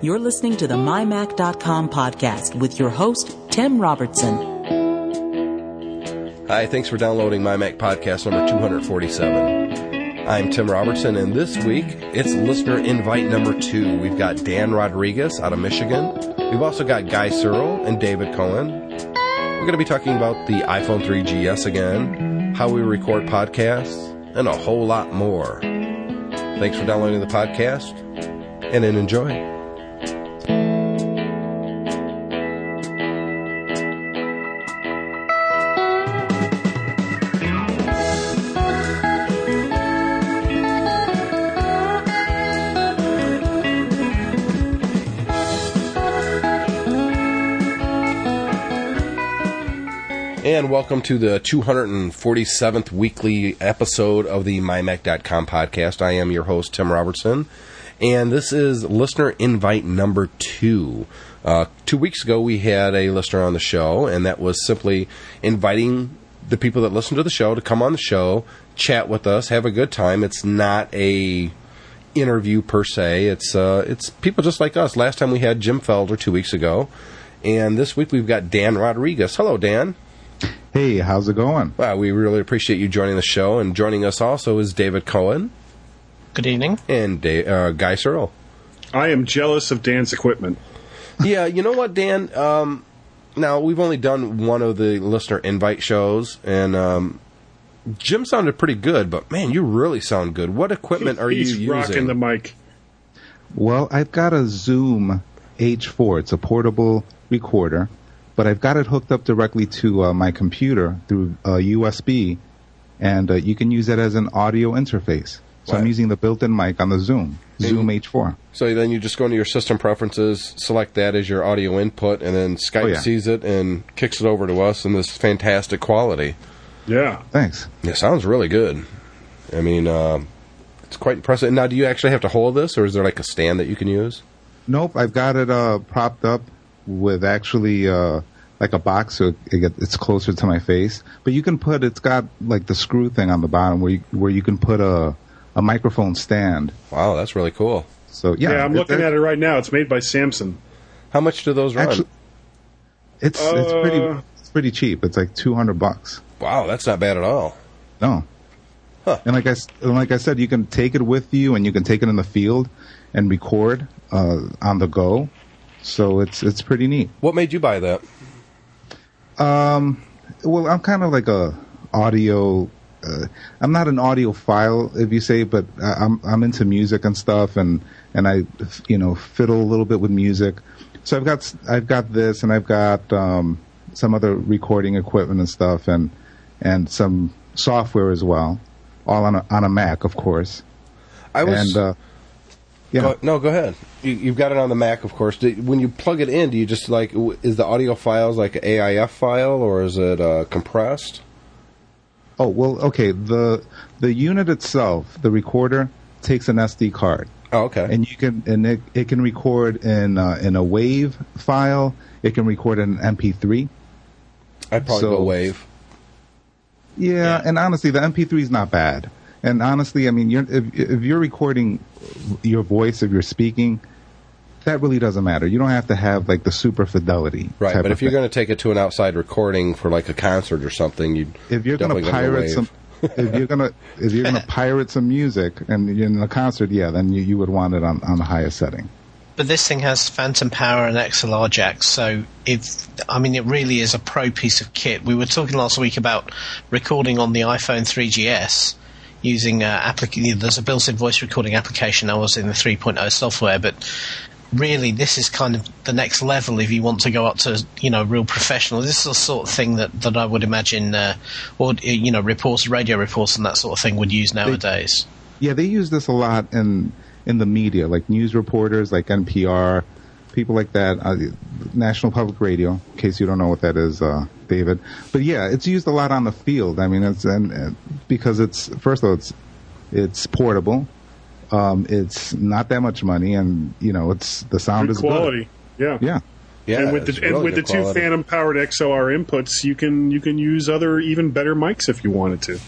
You're listening to the MyMac.com podcast with your host, Tim Robertson. Hi, thanks for downloading MyMac Podcast number 247. I'm Tim Robertson, and this week it's listener invite number two. We've got Dan Rodriguez out of Michigan. We've also got Guy Serle and David Cohen. We're going to be talking about the iPhone 3GS again, how we record podcasts, and a whole lot more. Thanks for downloading the podcast, and then enjoy. And welcome to the 247th weekly episode of the MyMac.com podcast. I am your host, Tim Robertson, and this is listener invite number two. Uh, two weeks ago, we had a listener on the show, and that was simply inviting the people that listen to the show to come on the show, chat with us, have a good time. It's not a interview per se. It's uh, it's people just like us. Last time we had Jim Felder two weeks ago, and this week we've got Dan Rodriguez. Hello, Dan. Hey, how's it going? Well, we really appreciate you joining the show, and joining us also is David Cohen. Good evening. And uh, Guy Serle. I am jealous of Dan's equipment. yeah, you know what, Dan? Um, now, we've only done one of the listener invite shows, and um, Jim sounded pretty good, but man, you really sound good. What equipment are He's you rocking using? the mic. Well, I've got a Zoom H4. It's a portable recorder but I've got it hooked up directly to uh, my computer through uh, USB, and uh, you can use it as an audio interface. So Right. I'm using the built-in mic on the Zoom, Zoom H4. So then you just go into your system preferences, select that as your audio input, and then Skype Oh, yeah. sees it and kicks it over to us in this fantastic quality. Yeah. Thanks. It sounds really good. I mean, uh, it's quite impressive. Now, do you actually have to hold this, or is there like a stand that you can use? Nope, I've got it uh, propped up with actually uh, like a box, so it get, it's closer to my face. But you can put it's got like the screw thing on the bottom where you, where you can put a a microphone stand. Wow, that's really cool. So yeah, Yeah, I'm looking at it right now. It's made by Samson. How much do those run? Actually, It's it's pretty Uh, it's pretty cheap. It's like two hundred bucks. wow, that's not bad at all. No. Huh. And like I s- and like I said, you can take it with you, and you can take it in the field and record uh, on the go. So it's it's pretty neat. What made you buy that? Um, Well, I'm kind of like a audio. Uh, I'm not an audiophile, if you say, but I- I'm I'm into music and stuff, and and I, you know, fiddle a little bit with music. So I've got I've got this, and I've got um, some other recording equipment and stuff, and and some software as well, all on a on a Mac, of course. I was. and uh, yeah, go- no, go ahead. You, you've got it on the Mac, of course. Do, when you plug it in, do you just like is the audio files like an AIF file or is it uh, compressed? Oh well, okay. The the unit itself, the recorder, takes an SD card, Oh, okay. and you can and it, it can record in uh, in a WAV file. It can record in an MP3. I'd probably so- go Wave. Yeah, and honestly, the MP3 is not bad. And honestly, I mean, you're, if if you're recording your voice, if you're speaking, that really doesn't matter. You don't have to have like the super fidelity. Right, type but of if you're going to take it to an outside recording for like a concert or something, you if you're going to pirate some if you're going to if you're going to pirate some music and you're in a concert yeah then you, you would want it on, on the highest setting But this thing has phantom power and XLR jacks, so if I mean it really is a pro piece of kit. We were talking last week about recording on the iPhone 3GS using uh, applic- There's a built-in voice recording application. I was in the 3.0 software, but really this is kind of the next level if you want to go up to you know real professional. This is the sort of thing that that I would imagine, uh, or you know, reports radio reports, and that sort of thing would use nowadays. yeah they use this a lot in in the media like news reporters like npr people like that uh, national public radio in case you don't know what that is uh, david but yeah it's used a lot on the field i mean it's and, and because it's first of all it's it's portable um, it's not that much money and you know it's the sound Good is quality. Yeah. good yeah Yeah, and with it's the and with the two quality. phantom powered XLR inputs, you can you can use other even better mics if you wanted to.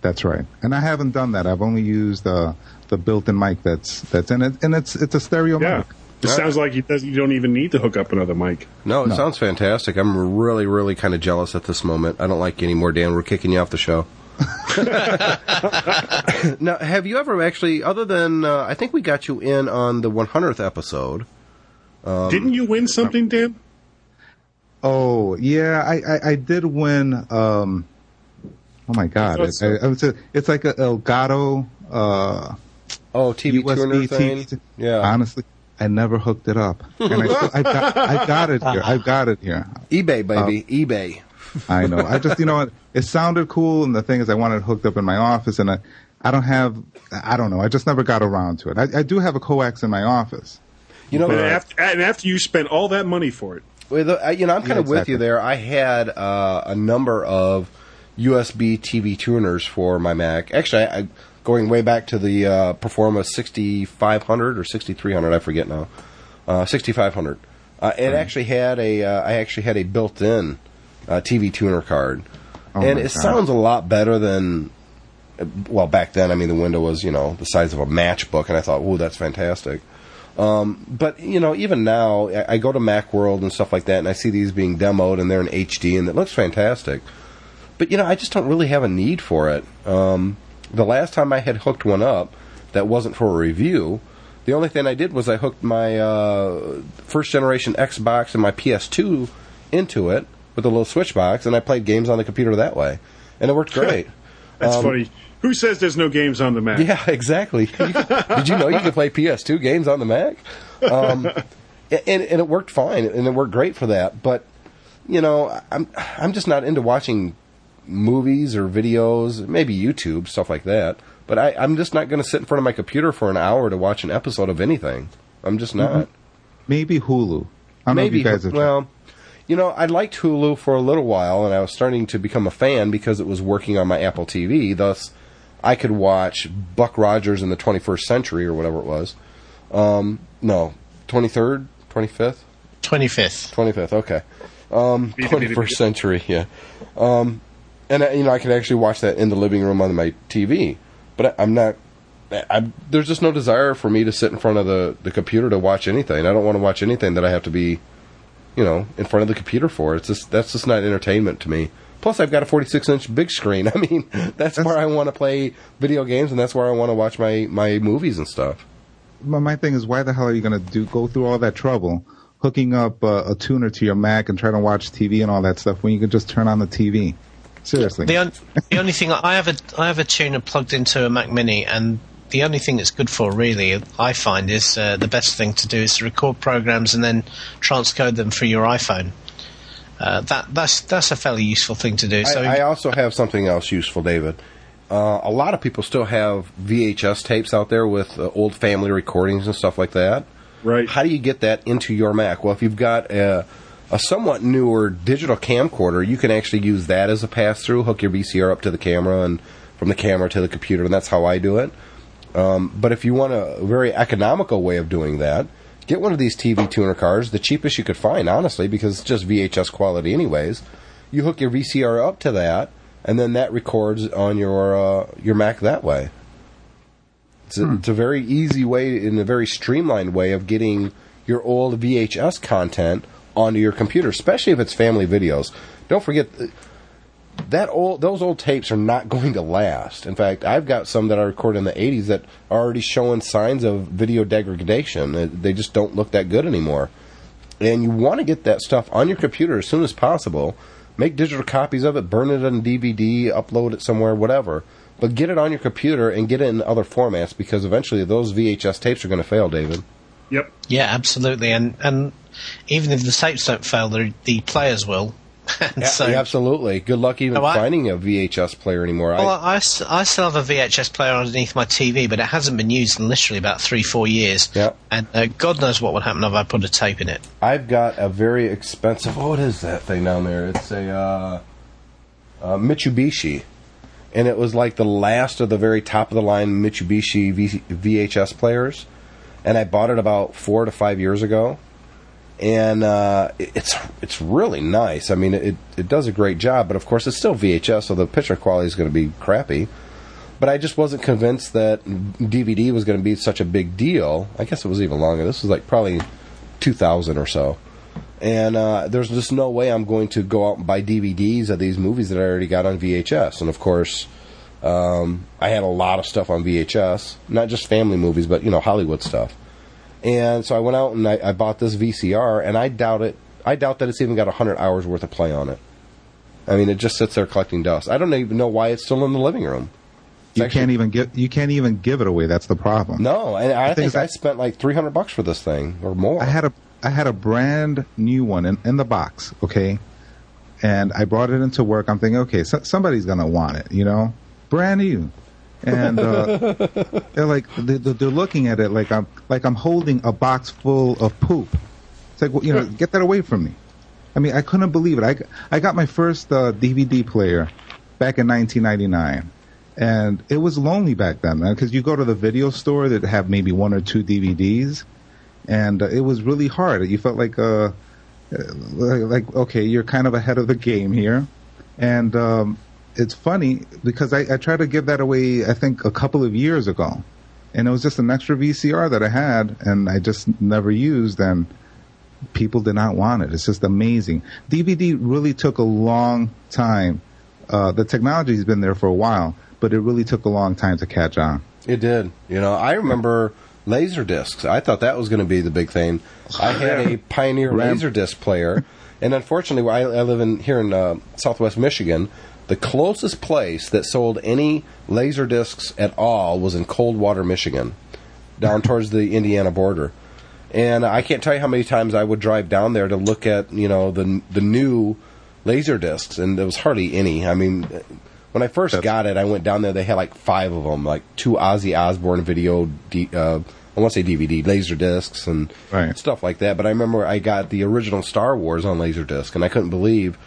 That's right. And I haven't done that. I've only used uh, the built-in mic that's that's in it, and it's it's a stereo Yeah. mic. It sounds like you, you don't even need to hook up another mic. No, it No. sounds fantastic. I'm really, really kind of jealous at this moment. I don't like you anymore, Dan. We're kicking you off the show. now, have you ever actually, other than uh, I think we got you in on the 100th episode? Um, Didn't you win something, Dan? Oh yeah, I, I, I did win. Um, oh my god, I it, so. I, I was a, it's like a Elgato uh, Oh, TV tuner USB thing. TV. Yeah, Honestly, I never hooked it up, and I, still, I got I got it here. I've got it here. eBay, uh, baby, eBay. I know. I just you know what? It sounded cool, and the thing is, I wanted it hooked up in my office, and I I don't have. I don't know. I just never got around to it. I, I do have a coax in my office. You know, And uh, after, and after you spent all that money for it, With, uh, you know, I'm kind Yeah, of with exactly. you there. I had uh, a number of USB TV tuners for my Mac. Actually, I, I, going way back to the uh, Performa 6500 or 6300, I forget now. Uh, 6500. Uh, it actually had a. Uh, I actually had a built-in uh, TV tuner card, Oh and it God. sounds a lot better than. Well, back then, I mean, the window was you know the size of a matchbook, and I thought, "Ooh, that's fantastic." but you know, even now, I, I go to MacWorld and stuff like that, and I see these being demoed, and they're in HD, and it looks fantastic. But you know, I just don't really have a need for it. Um, the last time I had hooked one up that wasn't for a review, the only thing I did was I hooked my uh, first generation Xbox and my PS2 into it with a little switch box, and I played games on the computer that way, and it worked great. that's funny. Who says there's no games on the Mac? Um, Yeah, exactly. Did you know you could play PS2 games on the Mac? Um, and, and it worked fine, and it worked great for that. But you know, I'm I'm just not into watching movies or videos, maybe YouTube stuff like that. But I, I'm just not going to sit in front of my computer for an hour to watch an episode of anything. I'm just not. Maybe Hulu. I don't know if Maybe you guys have. well, you know, I liked Hulu for a little while, and I was starting to become a fan because it was working on my Apple TV. Thus, I could watch Buck Rogers in the 21st Century or whatever it was. Um, no, 23rd, 25th, 25th. 25th. Okay, um, 21st Century. Yeah, um, and uh, you know, I could actually watch that in the living room on my TV. But I, I'm not. I, there's just no desire for me to sit in front of the, the computer to watch anything. I don't want to watch anything that I have to be, you know, in front of the computer for. It's just that's just not entertainment to me. Plus, I've got a 46 inch big screen. I mean, that's, where I want to play video games, and that's where I want to watch my my movies and stuff. my, my thing is, why the hell are you going to do go through all that trouble hooking up uh, a tuner to your Mac and trying to watch TV and all that stuff when you can just turn on the TV? Seriously. The, on, the only thing I have a I have a tuner plugged into a Mac Mini, and the only thing it's good for, really, I find, is uh, the best thing to do is to record programs and then transcode them for your iPhone. Uh, that that's that's a fairly useful thing to do. So I, I also have something else useful, David. Uh, a lot of people still have VHS tapes out there with uh, old family recordings and stuff like that. Right. How do you get that into your Mac? Well, if you've got a, a somewhat newer digital camcorder, you can actually use that as a pass through. Hook your VCR up to the camera and from the camera to the computer, and that's how I do it. Um, but if you want a very economical way of doing that, get one of these TV tuner cards, the cheapest you could find, honestly, because it's just VHS quality, anyways. You hook your VCR up to that, and then that records on your uh, your Mac that way. It's a, it's a very easy way, and a very streamlined way of getting your old VHS content onto your computer, especially if it's family videos. Don't forget that old those old tapes are not going to last. In fact, I've got some that I recorded in the 80s that are already showing signs of video degradation. Uh, They just don't look that good anymore. And you want to get that stuff on your computer as soon as possible. Make digital copies of it, burn it on DVD, upload it somewhere, whatever. But get it on your computer and get it in other formats because eventually those VHS tapes are going to fail, David. Yep. yeah, absolutely, and and even if the tapes don't fail, the players will. Yeah, so, absolutely. Good luck even Oh, I- finding a VHS player anymore. I Well, I, I, I still have a VHS player underneath my TV, but it hasn't been used in literally about three, four years. Yeah. And uh, God knows what would happen if I put a tape in it. I've got a very expensive. Oh what is that thing down there? It's a uh, uh, Mitsubishi, and it was like the last of the very top of the line Mitsubishi v- VHS players, and I bought it about four to five years ago, and uh, it's it's really nice. I mean, it it does a great job, but of course it's still VHS, so the picture quality is going to be crappy. but I just wasn't convinced that DVD was going to be such a big deal. I guess it was even longer. This was like probably 2000 or so. And uh, there's just no way I'm going to go out and buy DVDs of these movies that I already got on VHS. And of course, um, I had a lot of stuff on VHS, not just family movies, but you know Hollywood stuff. And so I went out and I, I bought this VCR, and I doubt it. I doubt that it's even got hundred hours worth of play on it. I mean, it just sits there collecting dust. I don't even know why it's still in the living room. It's You actually- can't even get you can't even give it away. That's the problem. No, and I think I spent like three hundred bucks for this thing or more. I had a I had a brand new one in, in the box, okay, and I brought it into work. I'm thinking, okay, so, somebody's gonna want it, you know, brand new, and uh, they're like they, they're looking at it like I'm like I'm holding a box full of poop. It's like well, you know, get that away from me. I mean, I couldn't believe it. I I got my first uh, DVD player back in 1999. And it was lonely back then, man, because you go to the video store that have maybe one or two DVDs, and uh, it was really hard. You felt like, uh, like, okay, you're kind of ahead of the game here, and um, it's funny because I, I tried to give that away. I think a couple of years ago, and it was just an extra VCR that I had, and I just never used, and people did not want it. It's just amazing. DVD really took a long time. Uh, the technology's been there for a while, but it really took a long time to catch on. It did. You know, I remember laser discs. I thought that was going to be the big thing. I had a Pioneer laser disc player, and unfortunately, I, I live in here in uh, Southwest Michigan. The closest place that sold any laser discs at all was in Coldwater, Michigan, down towards the Indiana border. And I can't tell you how many times I would drive down there to look at you know the the new laser discs, and there was hardly any. I mean, when I first That's- got it, I went down there. They had like five of them, like two Ozzy Osbourne video. D, uh, I want to say DVD laser discs and Right. stuff like that. But I remember I got the original Star Wars on laser disc, and I couldn't believe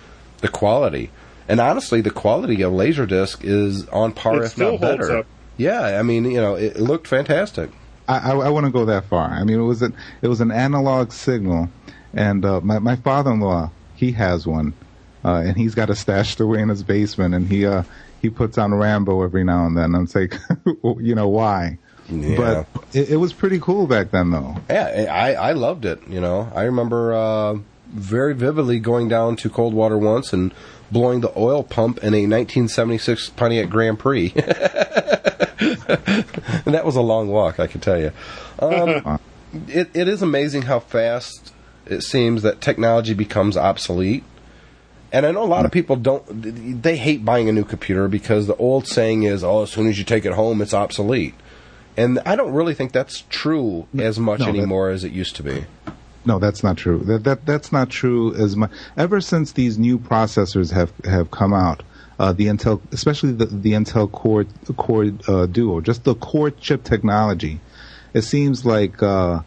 the quality. And honestly, the quality of laser disc is on par, It if still not holds better. up. Yeah, I mean, you know, it, it looked fantastic. I, I, I wouldn't go that far. I mean, it was an it was an analog signal, and uh, my my father-in-law he has one, uh, and he's got it stashed away in his basement, and he uh he puts on Rambo every now and then. I'm like, you know why? Yeah. But it, it was pretty cool back then, though. Yeah, I, I loved it. You know, I remember uh, very vividly going down to Coldwater once and blowing the oil pump in a 1976 Pontiac Grand Prix. and that was a long walk, I can tell you. Um, it, it is amazing how fast it seems that technology becomes obsolete. And I know a lot of people don't, they hate buying a new computer because the old saying is, oh, as soon as you take it home, it's obsolete. And I don't really think that's true as much No, anymore as it used to be. No, that's not true. That that that's not true as much. Ever since these new processors have have come out, uh, the Intel, especially the the Intel Core Core uh, Duo, just the core chip technology, it seems like uh,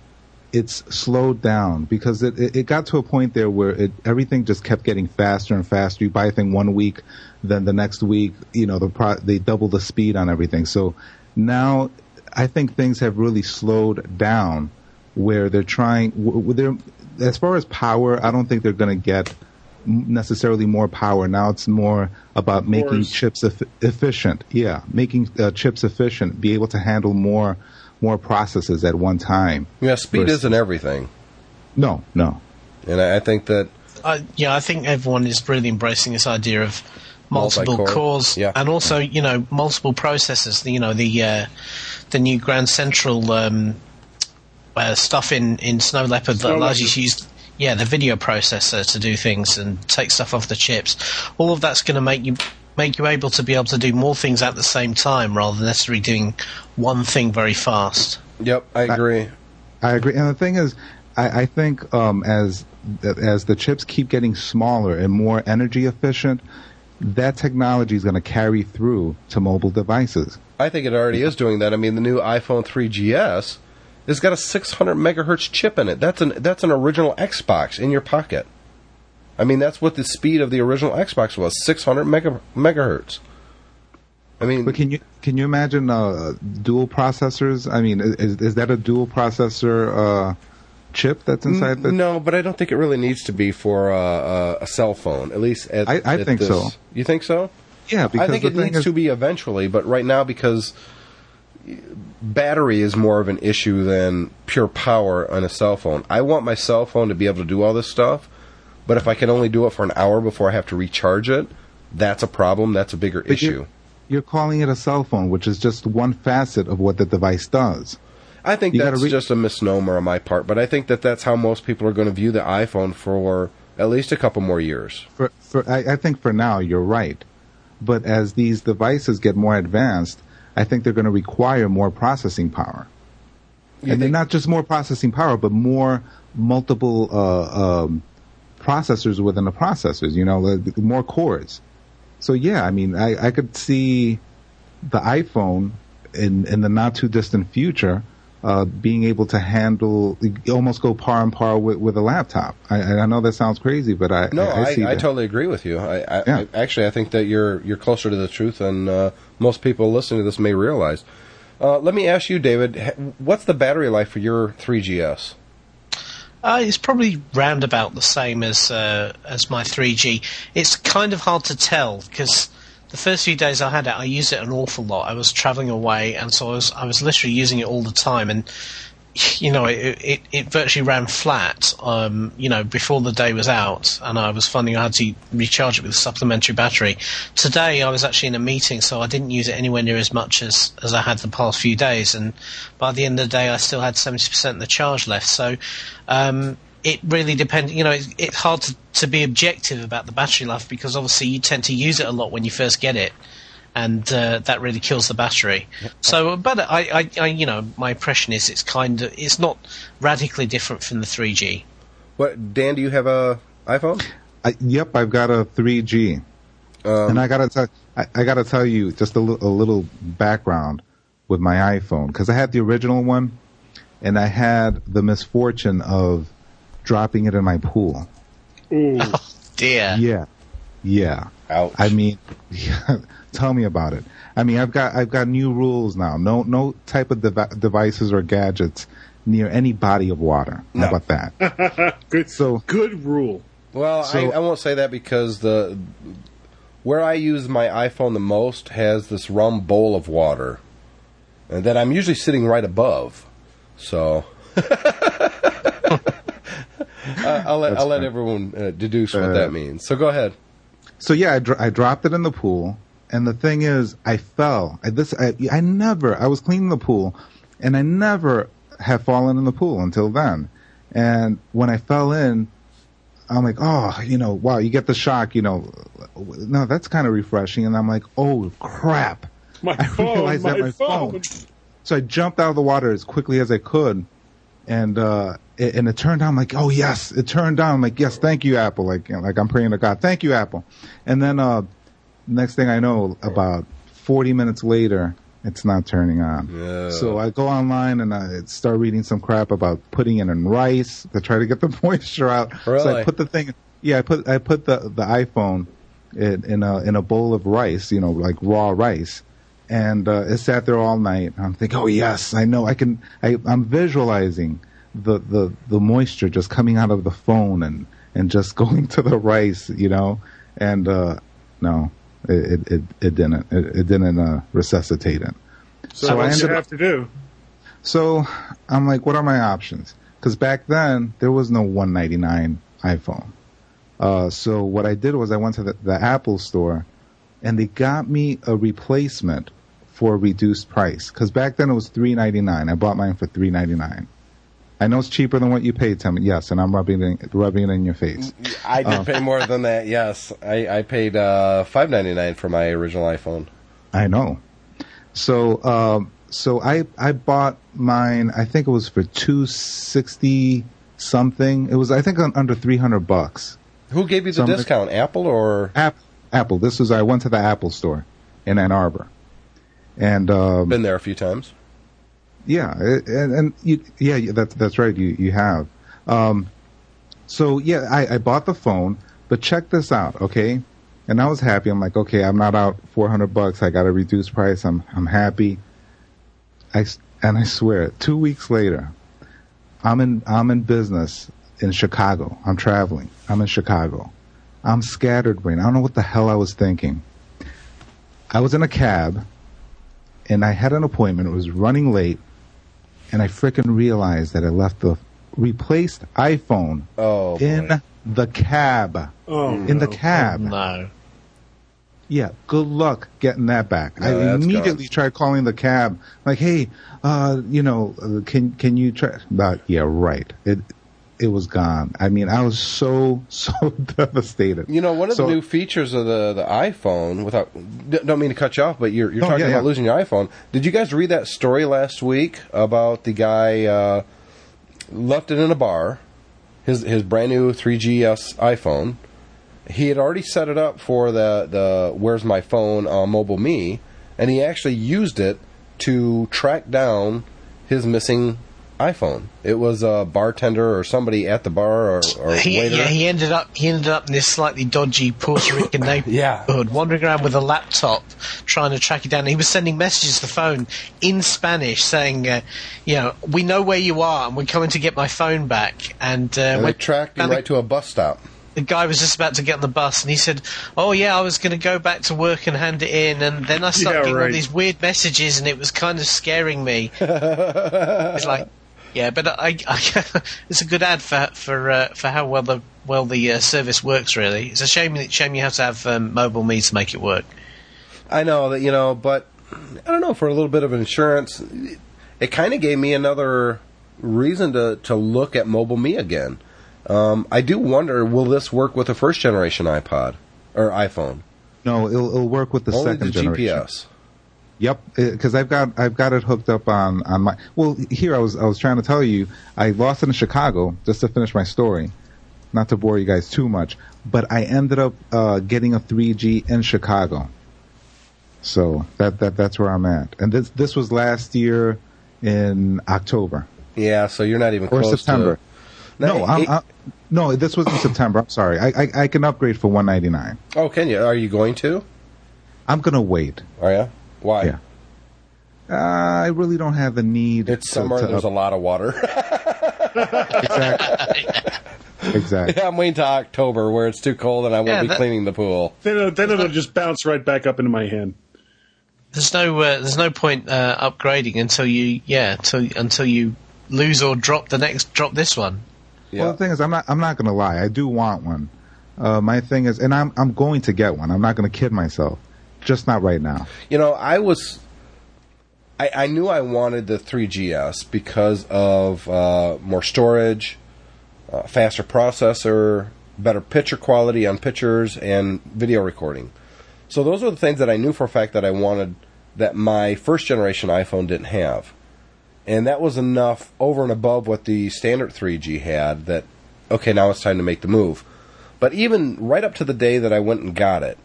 it's slowed down because it, it it got to a point there where it everything just kept getting faster and faster. You buy a thing one week, then the next week, you know, the pro- they double the speed on everything. So now, I think things have really slowed down where they're trying w- w- they're as far as power i don't think they're going to get necessarily more power now it's more about making Cores. chips eff- efficient yeah making uh, chips efficient be able to handle more more processes at one time Yeah, speed Versus- isn't everything. no no And I, I think that, I, yeah, I think everyone is really embracing this idea of multiple Multi-core, cores yeah. and also, you know, multiple processors. You know, the uh, the new Grand Central um, uh, stuff in, in Snow Leopard that Snow allows you to use yeah the video processor to do things and take stuff off the chips. All of that's going to make you make you able to be able to do more things at the same time rather than necessarily doing one thing very fast. yep, I agree. I agree. And the thing is, I, I think um, as as the chips keep getting smaller and more energy efficient, that technology is going to carry through to mobile devices. I think it already is doing that. I mean, the new iPhone 3GS has got a 600 megahertz chip in it. That's an that's an original Xbox in your pocket. I mean, that's what the speed of the original Xbox was, 600 mega, megahertz. I mean, But can you can you imagine uh, dual processors? I mean, is is that a dual processor uh, chip that's inside the? no, but I don't think it really needs to be for uh, uh, a cell phone. At least at, I- I at think this- so. You think so? Yeah, because I think it needs is- to be eventually, but right now because battery is more of an issue than pure power on a cell phone. I want my cell phone to be able to do all this stuff, but if I can only do it for an hour before I have to recharge it, that's a problem. That's a bigger But issue. You're, you're calling it a cell phone, which is just one facet of what the device does. I think You that's re- just a misnomer on my part, but I think that that's how most people are going to view the iPhone for at least a couple more years. For, for I, I think for now you're right, but as these devices get more advanced, I think they're going to require more processing power, You and think- not just more processing power, but more multiple uh, um, processors within the processors. You know, more cores. So yeah, I mean, I, I could see the iPhone in in the not too distant future uh, being able to handle almost go par and par with, with a laptop. I, I know that sounds crazy, but I No, I, I, see I, that. totally agree with you. I, I, Yeah. I actually I think that you're you're closer to the truth than uh, most people listening to this may realize. Uh, let me ask you, David, what's the battery life for your 3GS? Uh, it's probably round about the same as uh, as my 3G. It's kind of hard to tell because the first few days I had it, I used it an awful lot. I was traveling away, and so I was I was literally using it all the time, and you know it it, it virtually ran flat. Um, you know before the day was out, and I was finding I had to recharge it with a supplementary battery. Today I was actually in a meeting, so I didn't use it anywhere near as much as as I had the past few days, and by the end of the day I still had seventy percent of the charge left. So. Um, it really depends. You know, it's, it's hard to, to be objective about the battery life because obviously you tend to use it a lot when you first get it, and uh, that really kills the battery. So, but I, I, I, you know, my impression is it's kind of it's not radically different from the 3G. What Dan? Do you have a iPhone? I, yep, I've got a 3G, Um, and I gotta tell I, I gotta tell you just a, li- a little background with my iPhone because I had the original one, and I had the misfortune of dropping it in my pool. Ooh. Oh, dear. Yeah, yeah. Ouch. I mean, tell me about it. I mean, I've got I've got new rules now. No no type of devi- devices or gadgets near any body of water. No. How about that? good. So- good rule. Well, So- I, I won't say that because the where I use my iPhone the most has this round bowl of water, and that I'm usually sitting right above. So Uh, I'll let I'll let everyone uh, deduce what Uh, that means. So go ahead. So yeah, I, dr- I dropped it in the pool, and the thing is, I fell. I, this I, I never. I was cleaning the pool, and I never have fallen in the pool until then. And when I fell in, I'm like, oh, you know, wow, you get the shock, you know. No, that's kind of refreshing. And I'm like, oh crap. My I phone. realized my that my phone. phone. So I jumped out of the water as quickly as I could, and uh, it, and it turned on. I'm like, oh yes, it turned on. I'm like, yes, thank you, Apple. Like, you know, like I'm praying to God, thank you, Apple. And then uh, next thing I know, about 40 minutes later, it's not turning on. Yeah. So I go online and I start reading some crap about putting it in rice to try to get the moisture out. So I put the thing, yeah, I put I put the the iPhone in, in a in a bowl of rice, you know, like raw rice, and uh, it sat there all night. I'm thinking, oh yes, I know, I can. I, I'm visualizing the, the the moisture just coming out of the phone and and just going to the rice, you know, and uh, no, it it it, didn't it, it didn't uh, resuscitate it. So, what you ended up- have to do? So I'm like, what are my options? Because back then there was no 199 iPhone. Uh, so what I did was I went to the, the Apple store, and they got me a replacement for a reduced price. Because back then it was 3.99. I bought mine for 3.99. I know it's cheaper than what you paid, Tim. Yes, and I'm rubbing it, rubbing it in your face. I Oh. did pay more than that. Yes, I, I paid uh, five ninety nine for my original iPhone. I know. So, um, so I I bought mine. I think it was for two sixty something. It was I think under three hundred bucks. Who gave you the So discount? Apple or App, Apple. This was I went to the Apple store in Ann Arbor, and um, been there a few times? yeah, and, and you, yeah, that's that's right. You you have. Um, so yeah, I, I bought the phone, but check this out, okay? And I was happy. I'm like, okay, I'm not out 400 bucks. I got a reduced price. I'm I'm happy. I and I swear, two weeks later, I'm in I'm in business in Chicago. I'm traveling. I'm in Chicago. I'm scattered brain. I don't know what the hell I was thinking. I was in a cab, and I had an appointment. It was running late, and I frickin' realized that I left the replaced iPhone Oh, boy. in the cab. Oh, in the no. cab. No. Yeah, good luck getting that back. No, I immediately gone. tried calling the cab, like, "Hey, uh, you know, uh, can can you try?" But yeah, right. It it was gone. I mean, I was so so devastated. You know, one of So- the new features of the, the iPhone, without don't mean to cut you off, but you're, you're No, talking yeah, about yeah. losing your iPhone. Did you guys read that story last week about the guy uh, left it in a bar, his his brand new 3GS iPhone. He had already set it up for the the Where's My Phone on Mobile Me, and he actually used it to track down his missing iPhone. It was a bartender or somebody at the bar or, or He, waiter. yeah, he ended up he ended up in this slightly dodgy Puerto Rican neighborhood, Yeah. neighborhood, wandering around with a laptop, trying to track it down. He was sending messages to the phone in Spanish, saying, uh, "You know, we know where you are, and we're coming to get my phone back." And, uh, and they tracked him and the- right to a bus stop. the guy was just about to get on the bus and he said, "Oh yeah, I was going to go back to work and hand it in, and then I started Yeah, getting all right. these weird messages, and it was kind of scaring me." it's like, yeah, but I, I it's a good ad for for uh, for how well the well the uh, service works. Really, it's a shame shame you have to have um, mobile me to make it work. I know that you know, but I don't know for a little bit of insurance, it kind of gave me another reason to to look at mobile me again. Um, I do wonder, will this work with the first generation iPod or iPhone? no, it'll, it'll work with the Only second the generation. GPS. Yep, because I've got I've got it hooked up on on my. Well, here I was I was trying to tell you I lost it in Chicago just to finish my story, not to bore you guys too much. But I ended up uh, getting a 3G in Chicago, so that that that's where I'm at. And this this was last year in October Yeah, so you're not even or close September. to. No, I'm, it- i no, this was in September. I'm sorry. I, I I can upgrade for 199. oh, can you? Are you going to? I'm gonna wait. Are you? Why? Yeah. Uh, I really don't have the need. It's to- summer. to there's a lot of water. Exactly. exactly. I'm waiting to October where it's too cold and I won't Yeah, be that- cleaning the pool. Then, it'll- then it'll just bounce right back up into my hand. There's no uh, there's no point uh, upgrading until you yeah until until you lose or drop the next drop this one. Yeah. Well, the thing is, I'm not. I'm not gonna lie. I do want one. Uh, my thing is, and I'm I'm going to get one. I'm not gonna kid myself. Just not right now. You know, I was. I, I knew I wanted the 3GS because of uh, more storage, uh, faster processor, better picture quality on pictures, and video recording. So those are the things that I knew for a fact that I wanted that my first generation iPhone didn't have. And that was enough over and above what the standard 3G had that, okay, now it's time to make the move. But even right up to the day that I went and got it,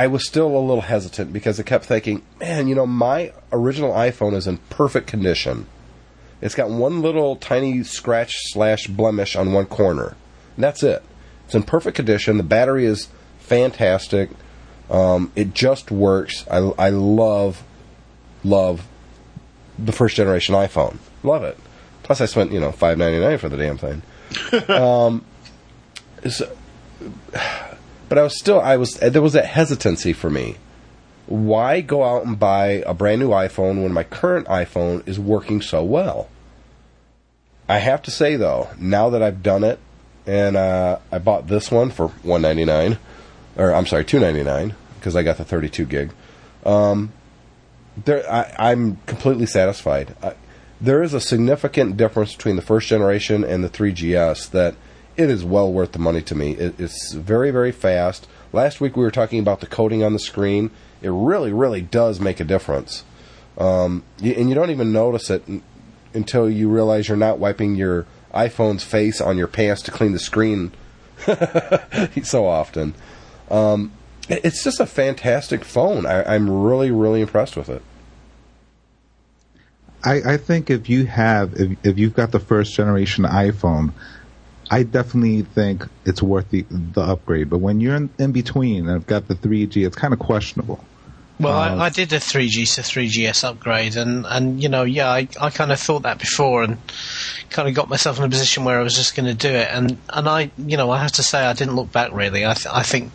I was still a little hesitant because I kept thinking, man, you know, my original iPhone is in perfect condition. It's got one little tiny scratch slash blemish on one corner. And that's it. It's in perfect condition. The battery is fantastic. Um, it just works. I, I love, love the first generation iPhone. Love it. Plus, I spent you know five ninety nine for the damn thing. um, so, but I was still I was there was that hesitancy for me. Why go out and buy a brand new iPhone when my current iPhone is working so well? I have to say though, now that I've done it, and uh, I bought this one for one ninety nine, or I'm sorry, two ninety nine because I got the thirty two gig. Um, there, I, I'm completely satisfied. I, there is a significant difference between the first generation and the 3GS that it is well worth the money to me. It, it's very, very fast. Last week we were talking about the coating on the screen. It really, really does make a difference. Um, and you don't even notice it until you realize you're not wiping your iPhone's face on your pants to clean the screen so often. Um, it- it's just a fantastic phone. I, I'm really, really impressed with it. I, I think if you have if if you've got the first generation iPhone, I definitely think it's worth the the upgrade. But when you're in, in between and have got the 3G, it's kind of questionable. Well, Um, I, I did a 3G to 3GS upgrade, and, and you know, yeah, I, I kind of thought that before, and kind of got myself in a position where I was just going to do it, and and I, you know, I have to say I didn't look back really. I th- I think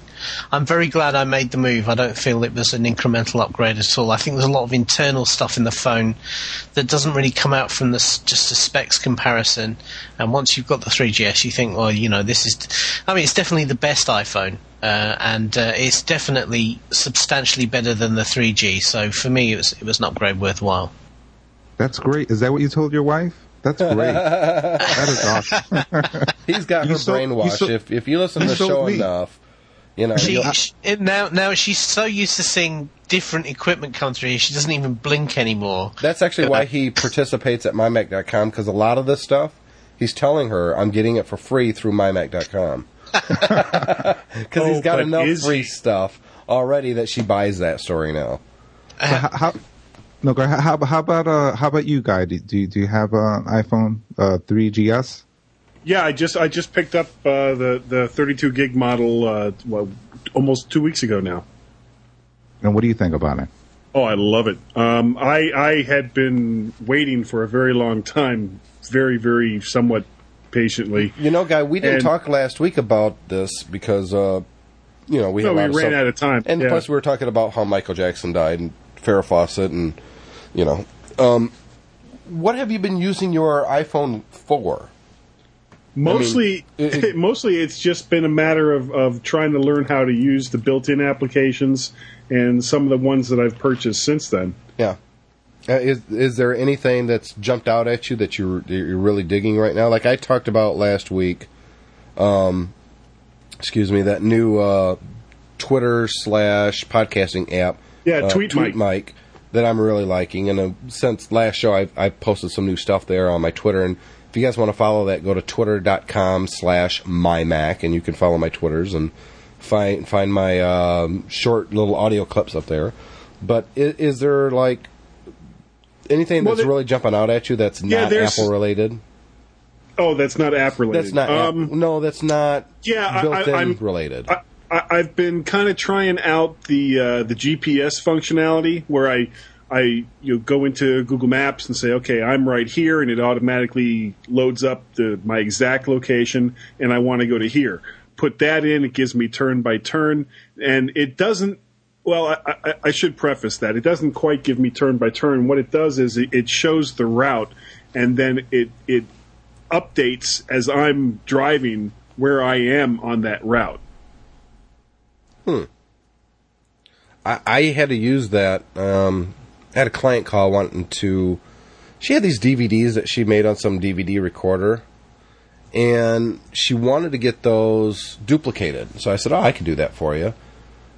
I'm very glad I made the move. I don't feel it was an incremental upgrade at all. I think there's a lot of internal stuff in the phone that doesn't really come out from this just a specs comparison. And once you've got the 3GS, you think, well, you know, this is. I mean, it's definitely the best iPhone, uh, and uh, it's definitely substantially better than the 3G. So for me, it was it was an upgrade worthwhile. That's great. Is that what you told your wife? That's great. that is awesome. He's got her You sold- you brainwashed. sold- if if you listen to the show me. enough, you know. She, she it, now now she's so used to seeing different equipment come through, she doesn't even blink anymore. That's actually why he participates at mymac.com because a lot of this stuff, he's telling her, I'm getting it for free through mymac.com. Because he's got enough free he? stuff already that she buys that story now. So how, how, no, go how, how about uh, how about you, guy? Do, do, you- do you have an iPhone uh, 3GS? Yeah, I just I just picked up uh, the the 32 gig model uh, well, almost two weeks ago now. And what do you think about it? Oh, I love it. Um, I I had been waiting for a very long time, very very somewhat patiently. You know, guy, we didn't And- talk last week about this because, uh, you know, we No, had a we of ran stuff- out of time. And yeah. plus, we were talking about how Michael Jackson died and Farrah Fawcett, and you know, um, what have you been using your iPhone for? Mostly, it- it- mostly it's just been a matter of, of trying to learn how to use the built-in applications and some of the ones that I've purchased since then. Yeah. Uh, is is there anything that's jumped out at you that you're you're really digging right now? Like I talked about last week. Um, excuse me, that new uh, Twitter slash podcasting app. Yeah, uh, TweetMic. Mike that I'm really liking. And uh, since last show, I've, I posted some new stuff there on my Twitter. And if you guys want to follow that, go to twitter.com slash mymac, and you can follow my Twitters and find find my um, short little audio clips up there. But is, is there like anything Well, that's there- really jumping out at you that's Yeah, not Apple related? Oh, that's not app related. That's not. Um, app, no, that's not. yeah, built-in I- I'm- related. I, I've been kind of trying out the uh, the GPS functionality where I I you know, go into Google Maps and say, okay, I'm right here, and it automatically loads up the my exact location, and I want to go to here. Put that in, it gives me turn by turn, and it doesn't. Well, I, I, I should preface that it doesn't quite give me turn by turn. What it does is it, it shows the route, and then it it updates as I'm driving where I am on that route. I, I had to use that. Um, I had a client call wanting to. She had these DVDs that she made on some DVD recorder, and she wanted to get those duplicated. So I said, "Oh, I can do that for you,"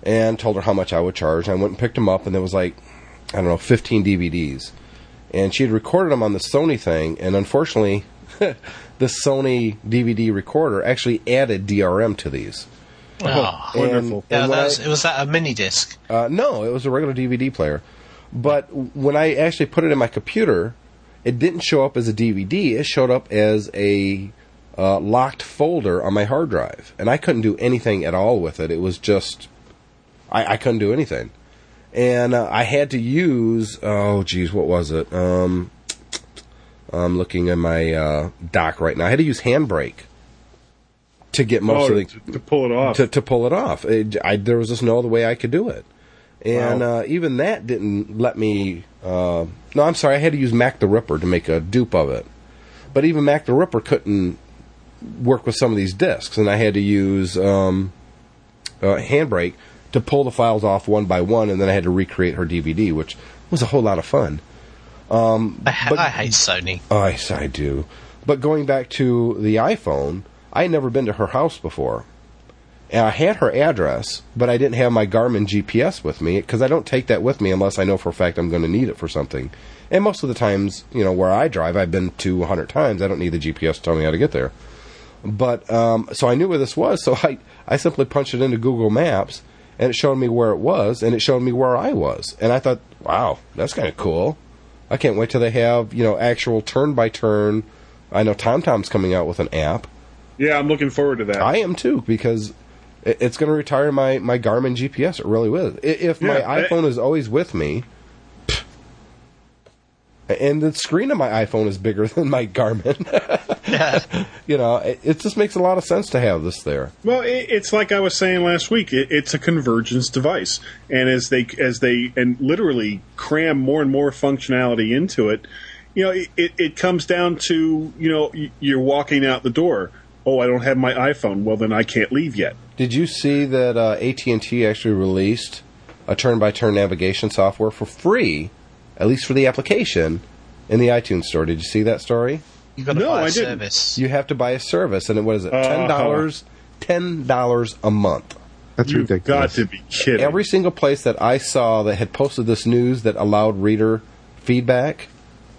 and told her how much I would charge. And I went and picked them up, and there was like, I don't know, 15 DVDs, and she had recorded them on the Sony thing, and unfortunately, the Sony DVD recorder actually added DRM to these. Oh, And- Wonderful. yeah, and when that I- was, it was that a mini disc. Uh, no, it was a regular DVD player. But when I actually put it in my computer, it didn't show up as a DVD. It showed up as a uh, locked folder on my hard drive, and I couldn't do anything at all with it. It was just I, I couldn't do anything, and uh, I had to use oh geez, what was it? Um, I'm looking in my uh, dock right now. I had to use Handbrake to get most Oh, of the to, to pull it off. to, to pull it off. It, I, there was just no other way I could do it. And Wow. uh, even that didn't let me. Uh, no, I'm sorry. I had to use Mac the Ripper to make a dupe of it. But even Mac the Ripper couldn't work with some of these discs, and I had to use um, uh, Handbrake to pull the files off one by one, and then I had to recreate her DVD, which was a whole lot of fun. I, ha- But- I hate Sony. Oh, I, I do. But going back to the iPhone, I had never been to her house before. And I had her address, but I didn't have my Garmin GPS with me because I don't take that with me unless I know for a fact I'm going to need it for something. And most of the times, you know, where I drive, I've been to 100 times. I don't need the GPS to tell me how to get there. But um, so I knew where this was, so I I simply punched it into Google Maps, and it showed me where it was, and it showed me where I was, and I thought, wow, that's kind of cool. I can't wait till they have you know actual turn by turn. I know TomTom's coming out with an app. yeah, I'm looking forward to that. I am too because it's going to retire my my Garmin GPS. It really will. I- If my Yeah, I- iPhone is always with me, and the screen of my iPhone is bigger than my Garmin. Yeah. you know, it, it just makes a lot of sense to have this there. Well, it, it's like I was saying last week. It, it's a convergence device, and as they as they and literally cram more and more functionality into it, you know, it, it, it comes down to you know you're walking out the door. Oh, I don't have my iPhone. Well, then I can't leave yet. Did you see that uh, AT&T actually released a turn-by-turn navigation software for free, at least for the application, in the iTunes store? Did you see that story? You've got to No, buy a I didn't. service. You have to buy a service, and it, what is it? Uh-huh. Ten dollars. Ten dollars a month. That's You've ridiculous. got to be kidding. Every single place that I saw that had posted this news that allowed reader feedback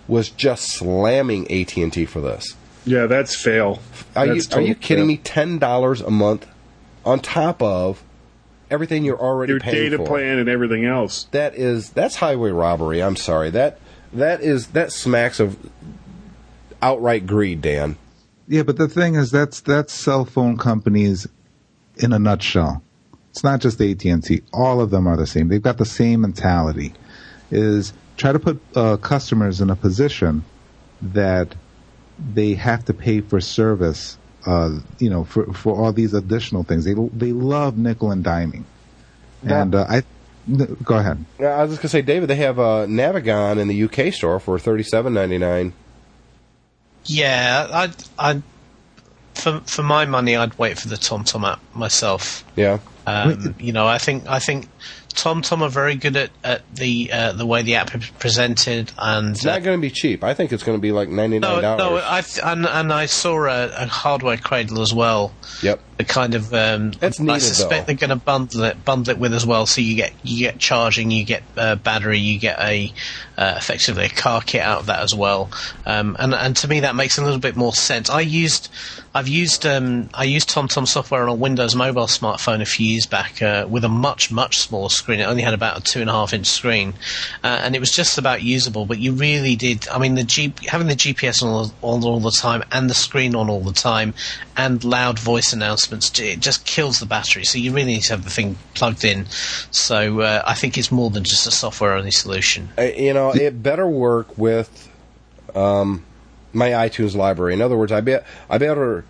was just slamming AT and T for this. yeah, that's fail. Are you are you kidding fail. me? Ten dollars a month on top of everything you're already Your paying data for. plan and everything else. That is that's highway robbery. I'm sorry. That that is that smacks of outright greed, Dan. Yeah, but the thing is, that's that's cell phone companies in a nutshell. It's not just AT and T. All of them are the same. They've got the same mentality. Is try to put uh, customers in a position that they have to pay for service. Uh, you know, for for all these additional things. They they love nickel and diming. And uh, I n- go ahead. Yeah, I was just gonna say, David, they have uh, Navigon in the UK store for thirty seven ninety nine. Yeah, I, I, for for my money, I'd wait for the TomTom app myself. Yeah. Um, you know, I think I think TomTom Tom are very good at, at the uh, the way the app is presented, and It's uh, not going to be cheap. I think it's going to be like ninety no, nine dollars. no, I th- and, and I saw a, a hardware cradle as well. Yep. The kind of um, That's I suspect though. they're going to bundle it bundle it with as well. So you get you get charging, you get uh, battery, you get a uh, effectively a car kit out of that as well. Um, and and to me that makes a little bit more sense. I used I've used um, I used TomTom software on a Windows mobile smartphone a few years back uh, with a much much smaller screen. It only had about a two and a half inch screen, uh, and it was just about usable. But you really did. I mean, the G- having the GPS on all, on all the time and the screen on all the time and loud voice announcements, it just kills the battery. So you really need to have the thing plugged in. So uh, I think it's more than just a software only solution. Uh, you know, it better work with um, my iTunes library. In other words, I be I be able.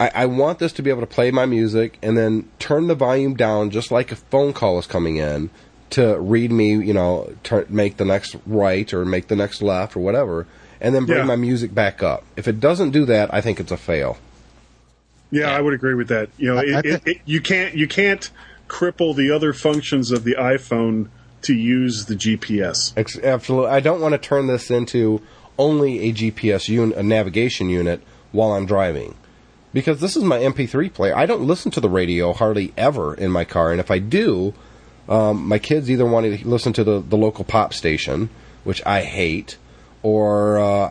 I, I want this to be able to play my music and then turn the volume down, just like a phone call is coming in, to read me. You know, turn, make the next right or make the next left or whatever, and then bring Yeah. my music back up. If it doesn't do that, I think it's a fail. Yeah, I would agree with that. You know, I- I it, it, it, you can't you can't cripple the other functions of the iPhone to use the GPS. Ex- Absolutely. I don't want to turn this into only a GPS unit, a navigation unit, while I'm driving. Because this is my MP3 player. I don't listen to the radio hardly ever in my car. And if I do, um, my kids either want to listen to the, the local pop station, which I hate, or uh,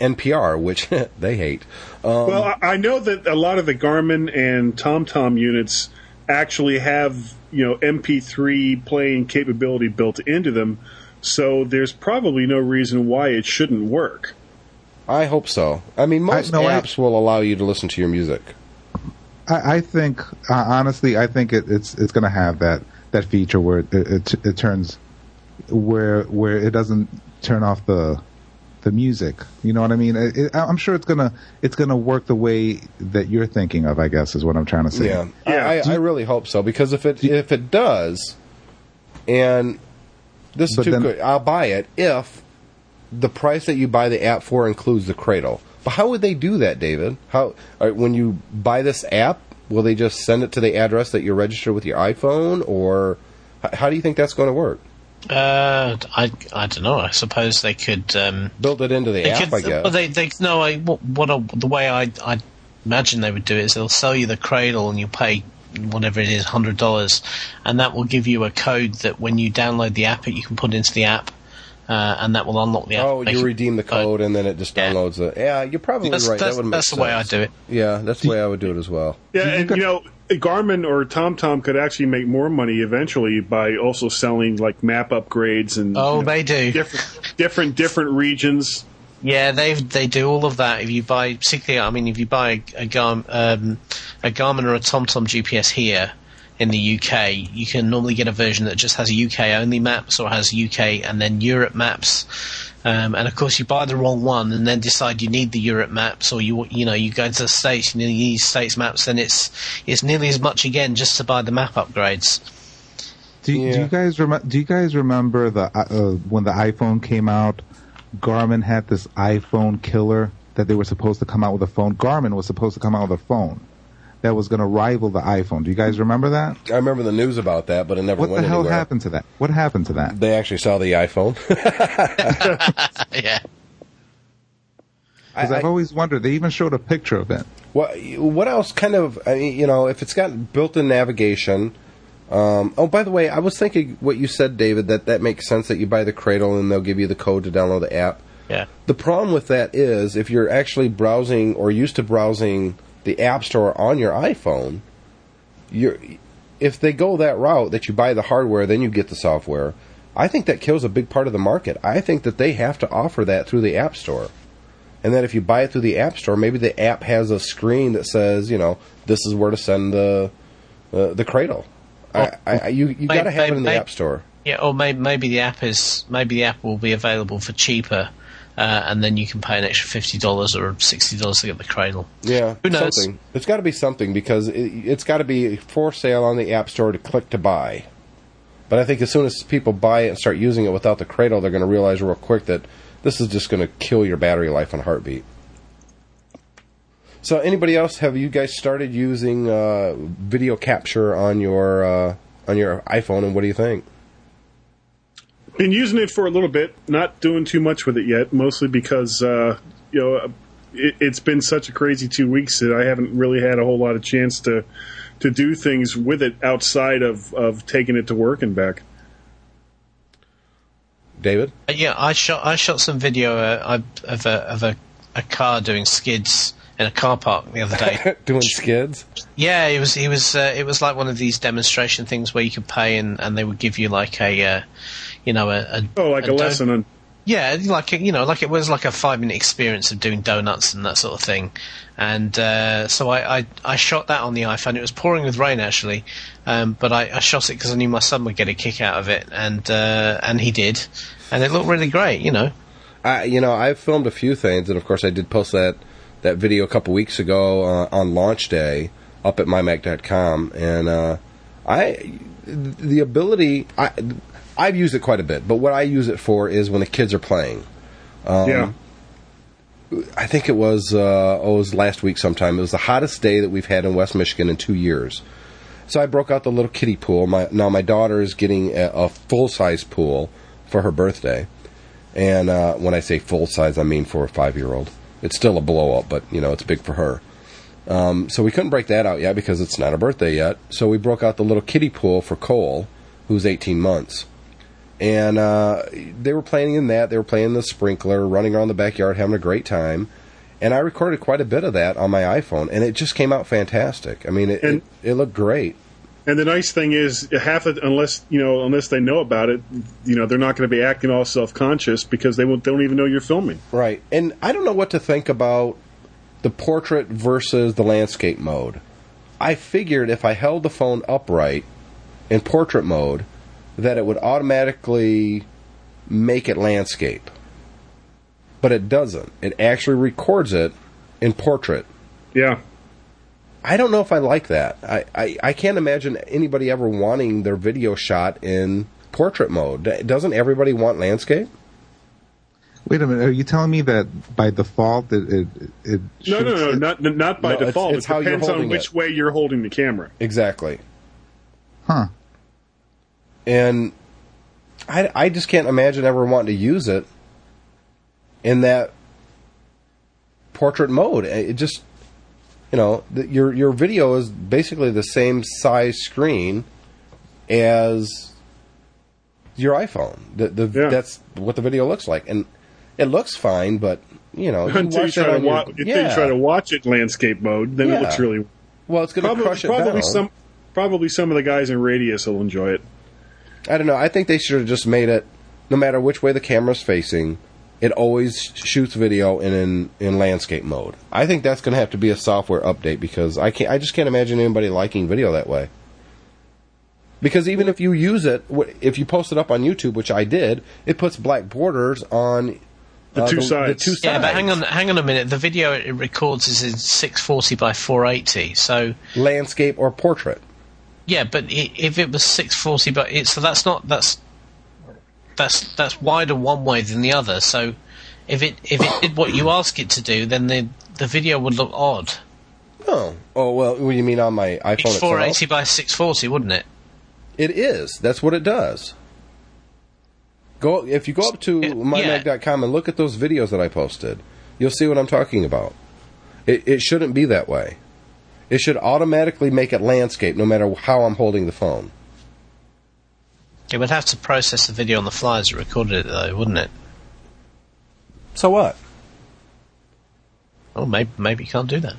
NPR, which they hate. Um, Well, I, I know that a lot of the Garmin and TomTom units actually have you know MP3 playing capability built into them, so there's probably no reason why it shouldn't work. I hope so. I mean, most no, I- apps will allow you to listen to your music. I, I think uh, honestly, I think it, it's it's going to have that that feature where it, it it turns where where it doesn't turn off the the music. You know what I mean? It, it, I'm sure it's gonna it's gonna work the way that you're thinking of. I guess is what I'm trying to say. Yeah, Yeah. I, I, I really hope so because if it if it does, and this is too then- good, I'll buy it if the price that you buy the app for includes the cradle. But how would they do that, David? How uh, when you buy this app, will they just send it to the address that you're registered with your iPhone, or how do you think that's going to work? Uh, I I don't know. I suppose they could. Um, Build it into the They app, could, I guess. Well, they, they, no, I, what, what I, the way I, I imagine they would do it is they'll sell you the cradle and you pay whatever it is, hundred dollars, and that will give you a code that when you download the app, you can put into the app, uh, and that will unlock the app. Oh, you redeem the code and then it just Yeah. downloads it. Yeah, you're probably That's, right. that's, that would make that's the way I sense. do it. Yeah, that's the way I would do it as well. Yeah, and you know, Garmin or TomTom could actually make more money eventually by also selling like map upgrades and Oh, you know, they do. different different different regions. Yeah, they they do all of that. If you buy, particularly, I mean, if you buy a, a, Gar, um, a Garmin or a TomTom GPS here, in the UK, you can normally get a version that just has UK only maps or has UK and then Europe maps. Um, and of course, you buy the wrong one and then decide you need the Europe maps, or you you know you go to the states, you need states maps, then it's it's nearly as much again just to buy the map upgrades. Do, you- do you guys rem- Do you guys remember the uh, when the iPhone came out? Garmin had this iPhone killer that they were supposed to come out with a phone. Garmin was supposed to come out with a phone that was going to rival the iPhone. Do you guys remember that? I remember the news about that, but it never What went the hell happened to that? What happened to that? They actually saw the iPhone. yeah. Because I- I've always wondered. They even showed a picture of it. What what else kind of I mean, you know if it's got built-in navigation. Um, oh, by the way, I was thinking what you said, David. That that makes sense. That you buy the Cradle and they'll give you the code to download the app. Yeah. The problem with that is if you're actually browsing or used to browsing the App Store on your iPhone, you're if they go that route that you buy the hardware then you get the software. I think that kills a big part of the market. I think that they have to offer that through the App Store. And that if you buy it through the App Store, maybe the app has a screen that says, you know, this is where to send the uh, the Cradle. I, I, you you got to have it in the Maybe- App Store. Yeah, or maybe, maybe the app is maybe the app will be available for cheaper, uh, and then you can pay an extra fifty dollars or sixty dollars to get the cradle. Yeah, Who knows? Something. It's got to be something because it, it's got to be for sale on the App Store to click to buy. But I think as soon as people buy it and start using it without the cradle, they're going to realize real quick that this is just going to kill your battery life on a heartbeat. So, anybody else? Have you guys started using uh, video capture on your uh, on your iPhone, and what do you think? Been using it for a little bit, not doing too much with it yet, mostly because uh, you know it, it's been such a crazy two weeks that I haven't really had a whole lot of chance to to do things with it outside of of taking it to work and back. David? Uh, yeah, I shot I shot some video uh, of a of a, a car doing skids in a car park the other day. Doing skids? yeah, it was it was uh, it was like one of these demonstration things where you could pay and, and they would give you like a uh, you know a, a Oh, like a, don- lesson on. Yeah, like you know, like it was like a five minute experience of doing donuts and that sort of thing. And uh, so I, I I shot that on the iPhone. It was pouring with rain actually, um, but I, I shot it because I knew my son would get a kick out of it, and uh, and he did, and it looked really great. You know, I, you know, I've filmed a few things, and of course, I did post that that video a couple weeks ago uh, on launch day up at mymac.com, and uh, I the ability I I've used it quite a bit, but what I use it for is when the kids are playing. yeah. I think it was uh, oh, it was last week sometime. It was the hottest day that we've had in West Michigan in two years. So I broke out the little kiddie pool. My now my daughter is getting a, a full size pool for her birthday, and uh, when I say full size, I mean for a five year old. It's still a blow up, but you know it's big for her. Um, so we couldn't break that out yet because it's not her birthday yet. So we broke out the little kiddie pool for Cole, who's 18 months and uh, they were playing in that. They were playing the sprinkler, running around the backyard, having a great time. And I recorded quite a bit of that on my iPhone, and it just came out fantastic. I mean, it And- it, it looked great. And the nice thing is, half of unless you know, unless they know about it, you know, they're not going to be acting all self conscious because they won't, they don't even know you're filming. Right. And I don't know what to think about the portrait versus the landscape mode. I figured if I held the phone upright in portrait mode, that it would automatically make it landscape. But it doesn't. It actually records it in portrait. Yeah. I don't know if I like that. I, I, I can't imagine anybody ever wanting their video shot in portrait mode. Doesn't everybody want landscape? Wait a minute. Are you telling me that by default it it, it No, no, no, not not by No, default. it's it how you're depends on which it. way you're holding the camera. Exactly. Huh. And I, I just can't imagine ever wanting to use it in that portrait mode. It just, you know, the, your your video is basically the same size screen as your iPhone. The, the Yeah. that's what the video looks like, and it looks fine, but you know, you until you try to on your- wa- until yeah. you try to watch it landscape mode, then Yeah. it looks really well, it's going to crush it probably down. some probably some of the guys in Radius will enjoy it. I don't know. I think they should have just made it, no matter which way the camera's facing, it always shoots video in in, in landscape mode. I think that's going to have to be a software update because I can't. I just can't imagine anybody liking video that way. Because even if you use it, if you post it up on YouTube, which I did, it puts black borders on The uh, two sides. The two sides. Yeah, but hang on, hang on a minute. The video it records is in 640 by 480. So Landscape or portrait. Yeah, but if it was 640 by it, so that's not that's that's that's wider one way than the other. So if it if it did what you ask it to do, then the the video would look odd. Oh, oh well. What do you mean on my iPhone It's 480 itself? by 640, wouldn't it? It is. That's what it does. Go if you go up to mymac.com and look at those videos that I posted, you'll see what I'm talking about. It, it shouldn't be that way. It should automatically make it landscape no matter how I'm holding the phone. It would have to process the video on the fly as it recorded it, though, wouldn't it? So what? Oh, maybe maybe you can't do that.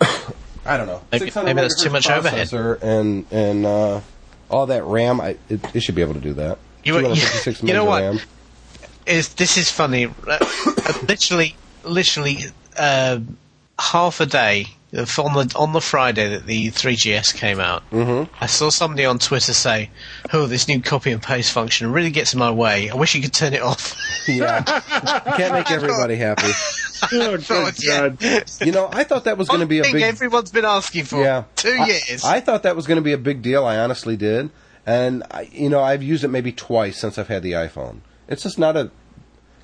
I don't know. Maybe- maybe that's too much overhead. And and uh, all that RAM, I, it, it should be able to do that. You- 256 you know what? RAM. Is this is funny? Uh, literally, literally, uh, half a day uh, on the on the Friday that the 3GS came out. Mm-hmm. I saw somebody on Twitter say, "Oh, this new copy and paste function really gets in my way. I wish you could turn it off." Yeah, can't make everybody happy. Oh, Oh, yeah. God. You know, I thought that was going to be a thing big everyone's been asking for yeah two I- years. I, thought that was going to be a big deal. I honestly did, and I, you know, I've used it maybe twice since I've had the iPhone. It's just not a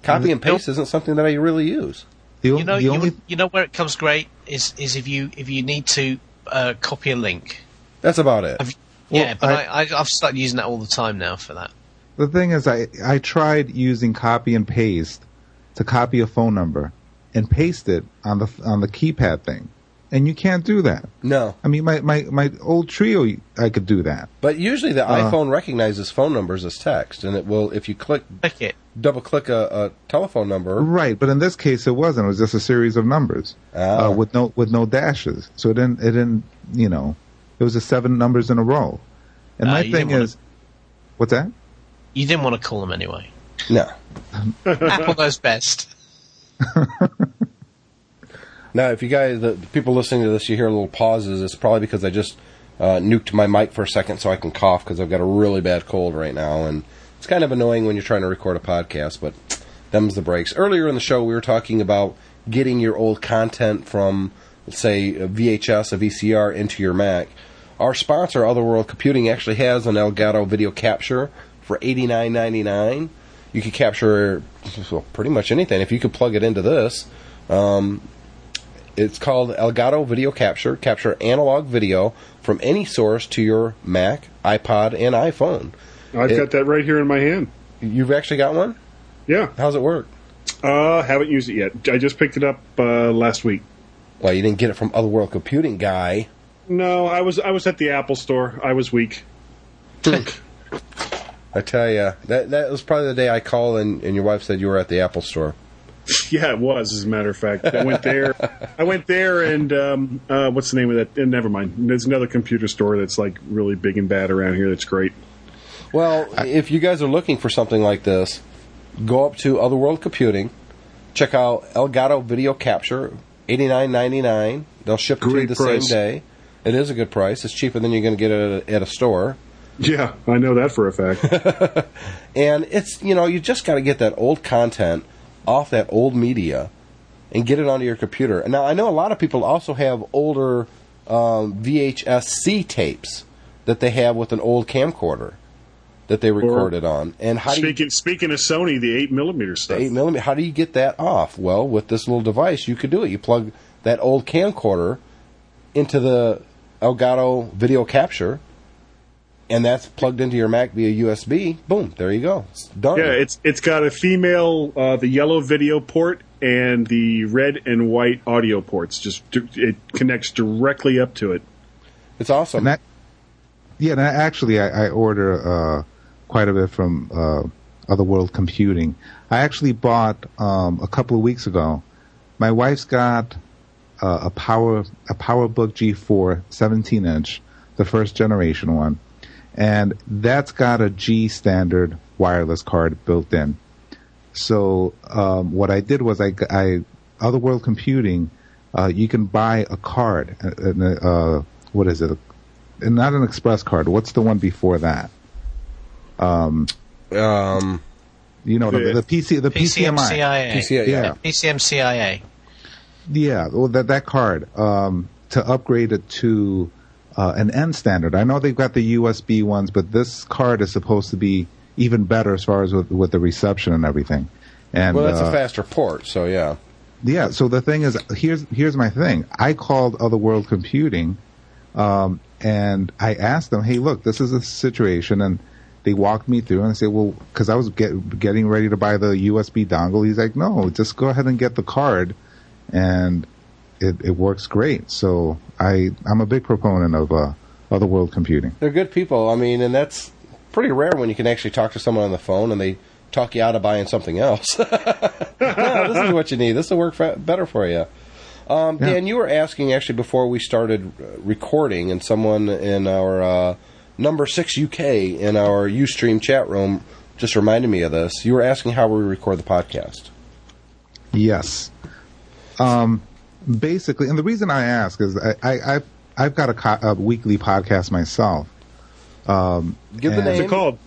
copy and paste. Isn't something that I really use. The, you know, the you, only you know where it comes great is is if you if you need to uh, copy a link. That's about it. I've- yeah, but I- I, I, I've started using that all the time now for that. the thing is, I I tried using copy and paste to copy a phone number and paste it on the on the keypad thing, and you can't do that. No, I mean, my my my old Treo, I could do that. but usually the Uh. iPhone recognizes phone numbers as text, and it will if you click Click it. double click a, a telephone number. Right, but in this case, it wasn't. It was just a series of numbers Ah. uh, with no with no dashes. So it didn't. It didn't. You know, it was just seven numbers in a row. And Ah, my thing didn't wanna- is, what's that? You didn't want to call them anyway. No. Apple knows best. Now, if you guys, the, the people listening to this, you hear little pauses, it's probably because I just uh, nuked my mic for a second so I can cough because I've got a really bad cold right now, and it's kind of annoying when you're trying to record a podcast. But them's the breaks. Earlier in the show, we were talking about getting your old content from, let's say, a VHS, a VCR into your Mac. Our sponsor, Otherworld Computing, actually has an Elgato video capture for eighty nine ninety nine. You could capture well, pretty much anything if you could plug it into this. Um, it's called Elgato Video Capture. Capture analog video from any source to your Mac, iPod, and iPhone. I've It- got that right here in my hand. You've actually got one? Yeah. How's it work? Uh, haven't used it yet. I just picked it up uh, last week. Well, you didn't get it from Otherworld Computing guy. No, I was I was at the Apple store. I was weak. I tell you, that that was probably the day I called and, and your wife said you were at the Apple store. Yeah, it was. As a matter of fact, I went there. I went there, and um, uh, what's the name of that? Uh, never mind. There's another computer store that's like really big and bad around here. That's great. Well, if you guys are looking for something like this, go up to Otherworld Computing, check out Elgato Video Capture, eighty nine ninety nine. They'll ship it to you the price. same day. It is a good price. It's cheaper than you're going to get it at a, at a store. Yeah, I know that for a fact. And it's, you know, you just got to get that old content off that old media and get it onto your computer. And now I know a lot of people also have older um, VHS C tapes that they have with an old camcorder that they recorded on. And how do you speaking speaking of Sony, the eight millimeter stuff. eight millimeter. How do you get that off? Well, with this little device, you could do it. You plug that old camcorder into the Elgato video capture, and that's plugged into your Mac via USB. Boom, there you go. It's done. Yeah, it's it's got a female, uh, the yellow video port and the red and white audio ports. Just it connects directly up to it. it's awesome. And that, yeah, and I, actually, I, I order uh, quite a bit from uh, Otherworld Computing. I actually bought um, a couple of weeks ago. My wife's got uh, a power a PowerBook G4 17 inch, the first generation one, and that's got a G standard wireless card built in. So um, what I did was I, I Otherworld Computing, uh, you can buy a card, uh, uh, what is it? not an express card. What's the one before that? Um, um, You know, the, the PC, the PCMI. PCMCIA. Yeah. yeah. PCMCIA. Yeah, well, that that card um, to upgrade it to uh, an N standard. I know they've got the USB ones, but this card is supposed to be even better as far as with, with the reception and everything. And Well, that's uh, a faster port, so yeah. yeah. So the thing is, here's here's my thing. I called Otherworld Computing, um, and I asked them, "Hey, look, this is a situation," and they walked me through and I said, "Well, because I was get, getting ready to buy the USB dongle." He's like, "No, just go ahead and get the card." and it, it works great. So I I'm a big proponent of uh, otherworld computing. They're good people. I mean, and that's pretty rare when you can actually talk to someone on the phone and they talk you out of buying something else. no, this is what you need. This will work fa- better for you. Um, Yeah. Dan, you were asking actually before we started uh, recording, and someone in our uh, number six UK in our UStream chat room just reminded me of this. You were asking how we record the podcast. Yes. Um, basically, and the reason I ask is I, I I've I've got a, co- a weekly podcast myself. Um, Give the and- What's name. it called?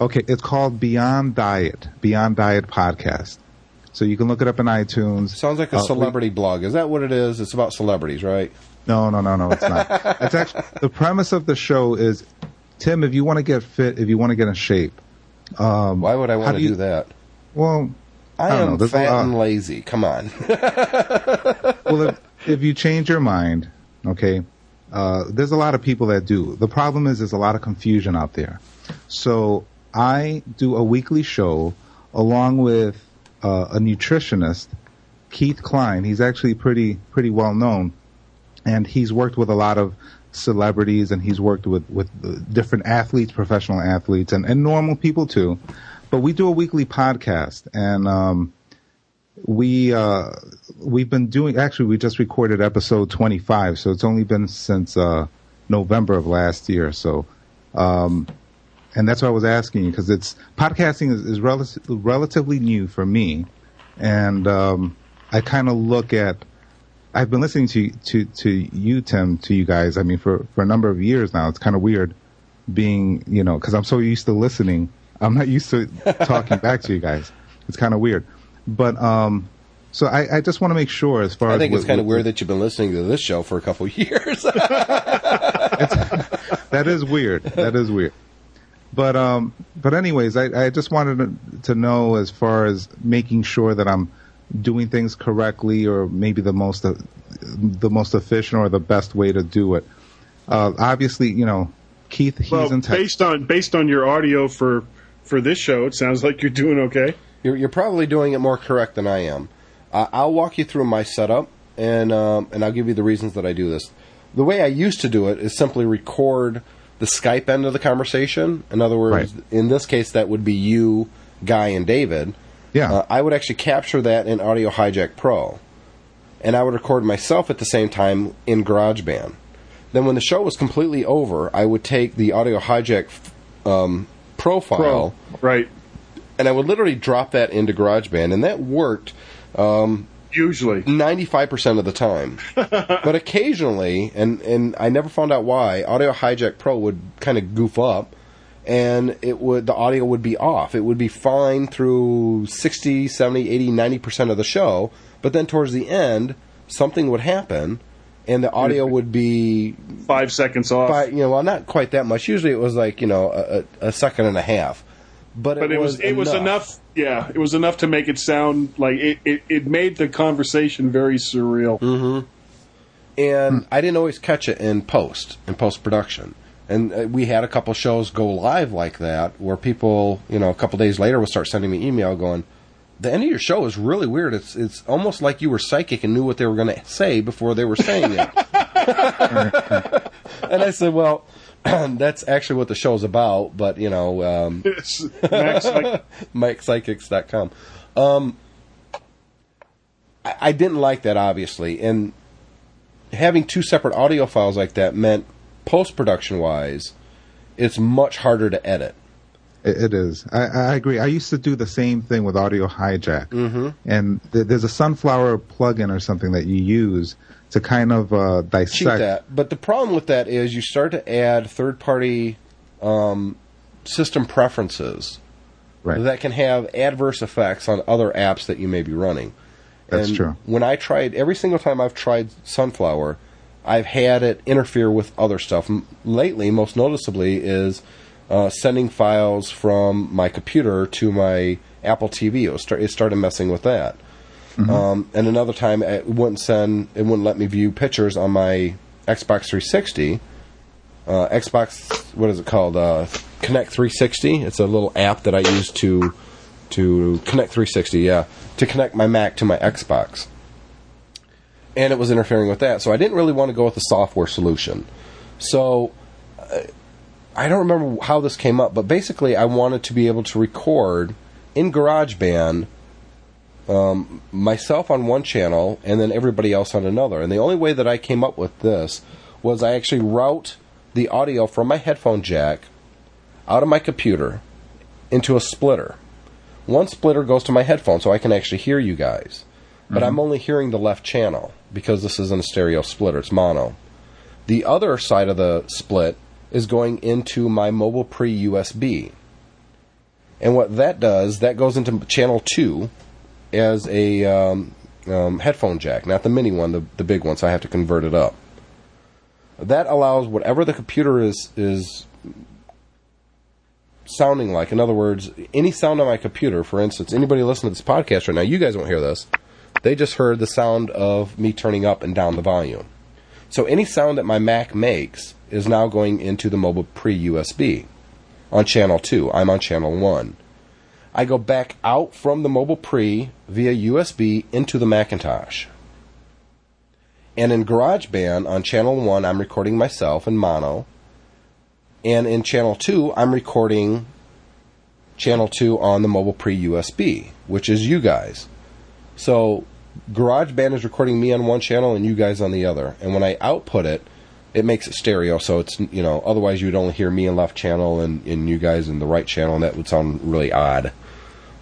Okay, it's called Beyond Diet, Beyond Diet Podcast. So you can look it up in iTunes. Sounds like a Uh, we- celebrity blog. Is that what it is? It's about celebrities, right? No, no, no, no, it's not. it's actually the premise of the show is, Tim, if you want to get fit, if you want to get in shape, um, Why would I want to do you- do that? well, I, I don't am know, fat lot- and lazy. Come on. well, if, if you change your mind, okay, uh, there's a lot of people that do. The problem is there's a lot of confusion out there. So I do a weekly show along with uh, a nutritionist, Keith Klein. He's actually pretty pretty well known, and he's worked with a lot of celebrities and he's worked with with different athletes, professional athletes, and, and normal people too. But we do a weekly podcast, and um, we uh, we've been doing. Actually, we just recorded episode 25, so it's only been since uh, November of last year. So, um, and that's why I was asking you because it's podcasting is, is rel- relatively new for me, and um, I kind of look at. I've been listening to to to you, Tim, to you guys. I mean, for for a number of years now. It's kind of weird being, you know, because I'm so used to listening. I'm not used to talking back to you guys. It's kind of weird. But um, so I, I just want to make sure as far as I as think it's with- kind of with- weird that you've been listening to this show for a couple of years. that is weird. That is weird. But um, but anyways, I, I just wanted to, to know as far as making sure that I'm doing things correctly, or maybe the most uh, the most efficient or the best way to do it. Uh, obviously, you know, Keith, he's Well, in Texas. based on based on your audio for for this show, it sounds like you're doing okay. You're, you're probably doing it more correct than I am. Uh, I'll walk you through my setup, and um, and I'll give you the reasons that I do this. The way I used to do it is simply record the Skype end of the conversation. In other words, Right. in this case, that would be you, Guy, and David. Yeah. Uh, I would actually capture that in Audio Hijack Pro, and I would record myself at the same time in GarageBand. Then, when the show was completely over, I would take the Audio Hijack um, profile Right. And I would literally drop that into GarageBand, and that worked um, Usually. 95% of the time. but occasionally, and, and I never found out why, Audio Hijack Pro would kind of goof up, and it would the audio would be off. It would be fine through 60, 70, 80, 90% of the show, but then towards the end, something would happen, and the audio would be Five seconds off. by, you know, well, not quite that much. Usually it was like, you know, a a second and a half. But, but it was it was enough. Yeah, it was enough to make it sound like it, it, it made the conversation very surreal. Mm-hmm. and I didn't always catch it in post in post production. And uh, we had a couple shows go live like that, where people, you know, a couple days later would start sending me email going, "The end of your show is really weird. It's it's almost like you were psychic and knew what they were going to say before they were saying it." and I said, "Well, that's actually what the show's about, but you know, um, It's Max, MikePsychics.com. Um, I, I didn't like that, obviously, and having two separate audio files like that meant post production wise, it's much harder to edit. It, it is. I, I agree. I used to do the same thing with Audio Hijack, mm-hmm. and th- there's a Soundflower plugin or something that you use to kind of uh, dissect that. But the problem with that is you start to add third party um, system preferences Right. that can have adverse effects on other apps that you may be running. That's and true. When I tried, every single time I've tried Soundflower, I've had it interfere with other stuff. Lately, most noticeably, is uh, sending files from my computer to my Apple TV. It, start, it started messing with that. Um, and another time, it wouldn't send, it wouldn't let me view pictures on my Xbox 360. Uh, Xbox, what is it called? Uh, Connect 360. It's a little app that I use to to Connect 360. Yeah, to connect my Mac to my Xbox and it was interfering with that. So I didn't really want to go with the software solution. So uh, I don't remember how this came up, but basically I wanted to be able to record in GarageBand um, myself on one channel and then everybody else on another. And the only way that I came up with this was I actually route the audio from my headphone jack out of my computer into a splitter. One splitter goes to my headphone so I can actually hear you guys. But I'm only hearing the left channel because this isn't a stereo splitter, it's mono. The other side of the split is going into my mobile pre USB. And what that does, that goes into channel 2 as a um, um, headphone jack, not the mini one, the, the big one, so I have to convert it up. That allows whatever the computer is is sounding like. In other words, any sound on my computer, for instance, anybody listening to this podcast right now, you guys won't hear this. They just heard the sound of me turning up and down the volume. So any sound that my Mac makes is now going into the mobile pre USB on channel 2. I'm on channel 1. I go back out from the mobile pre via USB into the Macintosh. And in GarageBand on channel 1, I'm recording myself in mono. And in channel 2, I'm recording channel 2 on the mobile pre USB, which is you guys. So GarageBand is recording me on one channel and you guys on the other. And when I output it, it makes it stereo. So it's, you know, otherwise you'd only hear me in left channel and, and you guys in the right channel, and that would sound really odd.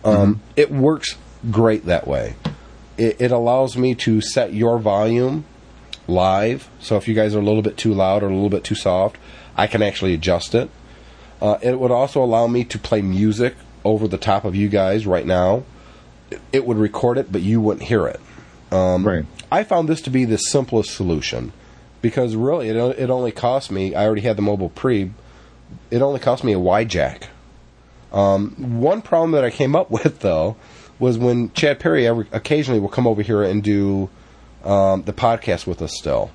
Um, It works great that way. It, it allows me to set your volume live. So if you guys are a little bit too loud or a little bit too soft, I can actually adjust it. Uh, it would also allow me to play music over the top of you guys right now. It- It would record it, but you wouldn't hear it. Um, right. I found this to be the simplest solution because really it, it only cost me, I already had the mobile pre, it only cost me a Y jack. Um, one problem that I came up with though was when Chad Perry every, occasionally will come over here and do um, the podcast with us still,